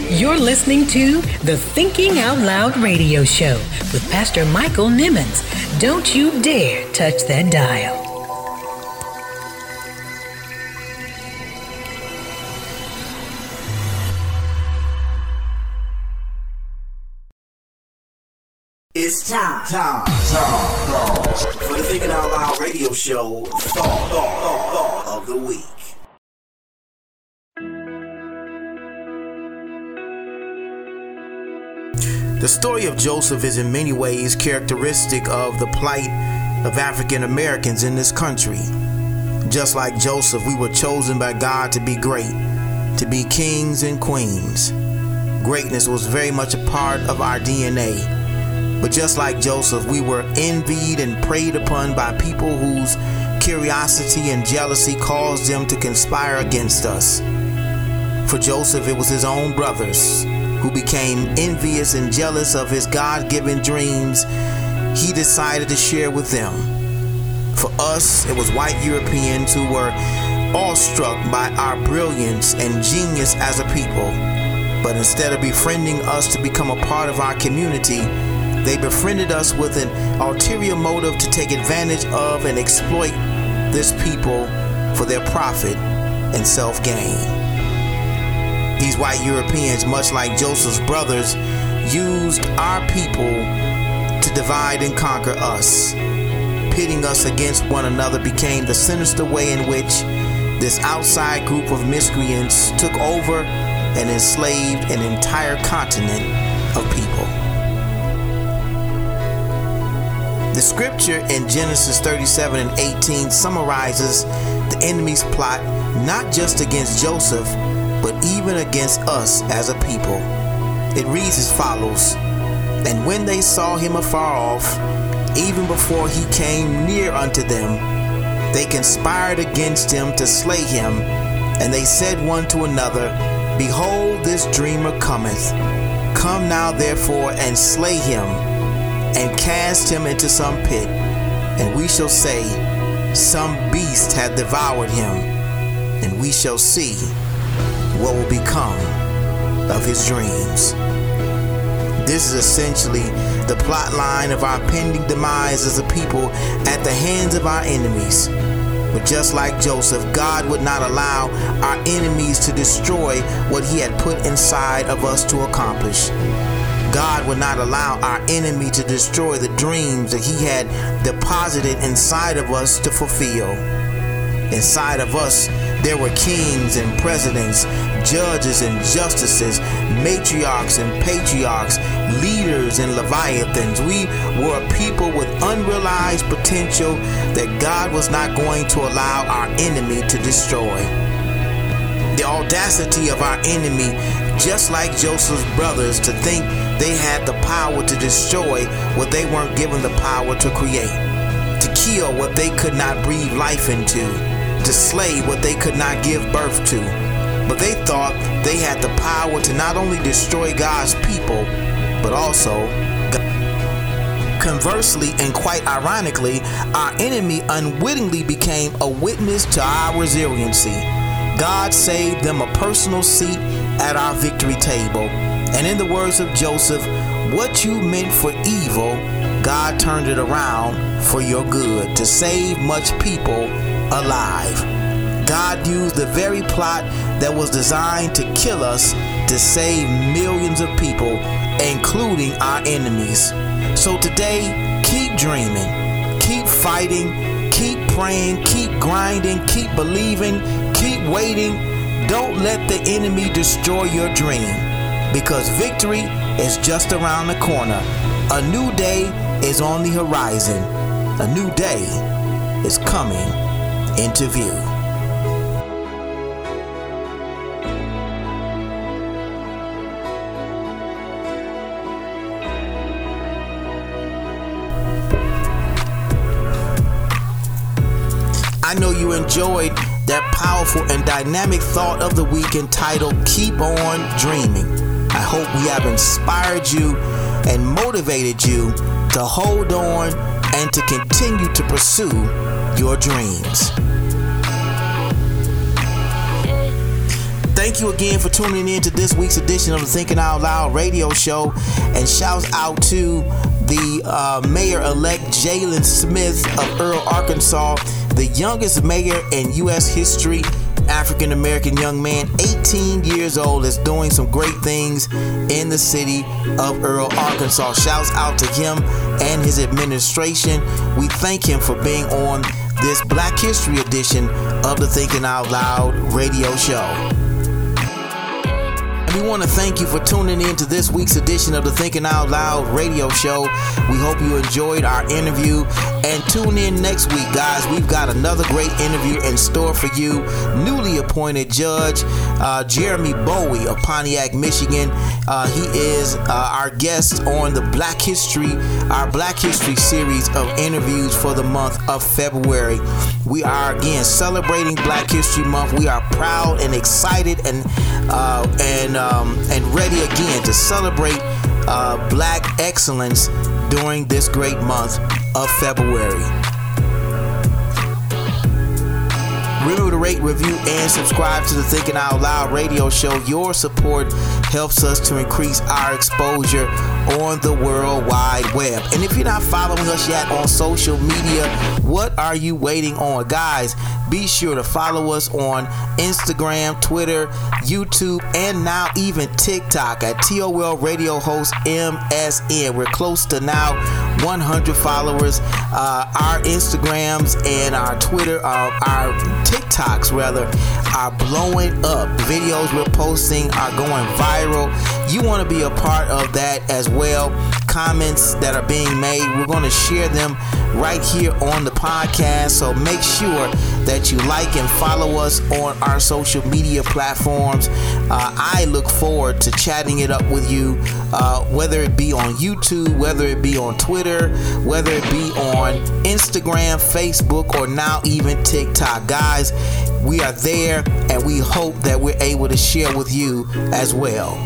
You're listening to the Thinking Out Loud radio show with Pastor Michael Nimmons. Don't you dare touch that dial. It's time, time, time, for the Thinking Out Loud radio show thought, thought, thought, thought of the week. The story of Joseph is in many ways characteristic of the plight of African Americans in this country. Just like Joseph, we were chosen by God to be great, to be kings and queens. Greatness was very much a part of our DNA. But just like Joseph, we were envied and preyed upon by people whose curiosity and jealousy caused them to conspire against us. For Joseph, it was his own brothers who became envious and jealous of his God given dreams he decided to share with them. For us, it was white Europeans who were awestruck by our brilliance and genius as a people. But instead of befriending us to become a part of our community, they befriended us with an ulterior motive to take advantage of and exploit this people for their profit and self gain. These white Europeans, much like Joseph's brothers, used our people to divide and conquer us. Pitting us against one another became the sinister way in which this outside group of miscreants took over and enslaved an entire continent of people. The scripture in Genesis 37 and 18 summarizes the enemy's plot not just against Joseph, but even against us as a people. It reads as follows And when they saw him afar off, even before he came near unto them, they conspired against him to slay him. And they said one to another, Behold, this dreamer cometh. Come now, therefore, and slay him, and cast him into some pit. And we shall say, Some beast hath devoured him, and we shall see what will become of his dreams. This is essentially the plot line of our pending demise as a people at the hands of our enemies. But just like Joseph, God would not allow our enemies to destroy what He had put inside of us to accomplish. God would not allow our enemy to destroy the dreams that He had deposited inside of us to fulfill. Inside of us, there were kings and presidents, judges and justices, matriarchs and patriarchs, leaders and leviathans. We were a people with unrealized potential that God was not going to allow our enemy to destroy. The audacity of our enemy, just like Joseph's brothers, to think they had the power to destroy what they weren't given the power to create, to kill what they could not breathe life into, to slay what they could not give birth to. But they thought they had the power to not only destroy God's people, but also Conversely, and quite ironically, our enemy unwittingly became a witness to our resiliency. God saved them a personal seat at our victory table. And in the words of Joseph, what you meant for evil, God turned it around for your good to save much people alive. God used the very plot that was designed to kill us to save millions of people, including our enemies. So today, keep dreaming, keep fighting, keep praying, keep grinding, keep believing, keep waiting. Don't let the enemy destroy your dream because victory is just around the corner. A new day is on the horizon. A new day is coming into view. I know you enjoyed that powerful and dynamic thought of the week entitled Keep On Dreaming. I hope we have inspired you and motivated you to hold on and to continue to pursue your dreams. Thank you again for tuning in to this week's edition of the Thinking Out Loud radio show. And shouts out to the uh, mayor elect Jaylen Smith of Earle, Arkansas, the youngest mayor in U.S. history. African American young man, 18 years old, is doing some great things in the city of Earle, Arkansas. Shouts out to him and his administration. We thank him for being on this Black History edition of the Thinking Out Loud radio show. And we want to thank you for tuning in to this week's edition of the Thinking Out Loud radio show. We hope you enjoyed our interview and tune in next week, guys. We've got another great interview in store for you. Newly appointed Judge uh, Jeremy Bowie of Pontiac, Michigan. Uh, he is uh, our guest on the Black History, our Black History series of interviews for the month of February. We are again celebrating Black History Month. We are proud and excited and uh, and um, and ready again to celebrate uh, Black excellence during this great month of February. Remember to rate, review, and subscribe to the Thinking Out Loud radio show. Your support helps us to increase our exposure on the World Wide Web. And if you're not following us yet on social media, what are you waiting on? Guys, be sure to follow us on Instagram, Twitter, YouTube, and now even TikTok at TOL Radio Host MSN. We're close to now 100 followers. Uh, our Instagrams and our Twitter, uh, our TikToks rather, are blowing up. Videos we're posting are going viral. You want to be a part of that as well. Comments that are being made, we're going to share them right here on the podcast. So make sure that you like and follow us on our social media platforms. Uh, I look forward to chatting it up with you, uh, whether it be on YouTube, whether it be on Twitter, whether it be on Instagram, Facebook, or now even TikTok. Guys, we are there and we hope that we're able to share with you as well.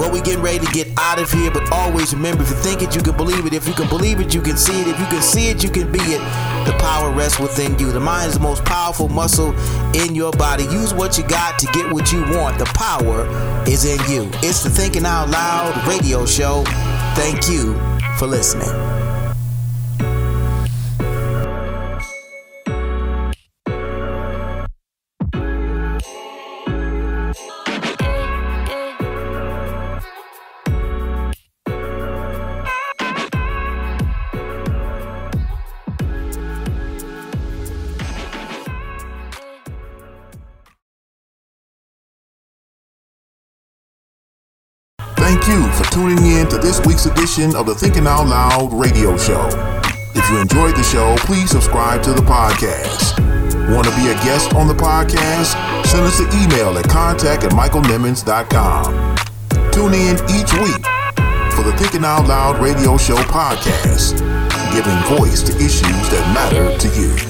Well, we getting ready to get out of here, but always remember if you think it, you can believe it. If you can believe it, you can see it. If you can see it, you can be it. The power rests within you. The mind is the most powerful muscle in your body. Use what you got to get what you want. The power is in you. It's the Thinking Out Loud radio show. Thank you for listening. Edition of the Thinking Out Loud radio show. If you enjoyed the show, please subscribe to the podcast. Want to be a guest on the podcast? Send us an email at contact at. Tune in each week for the Thinking Out Loud radio show podcast, giving voice to issues that matter to you.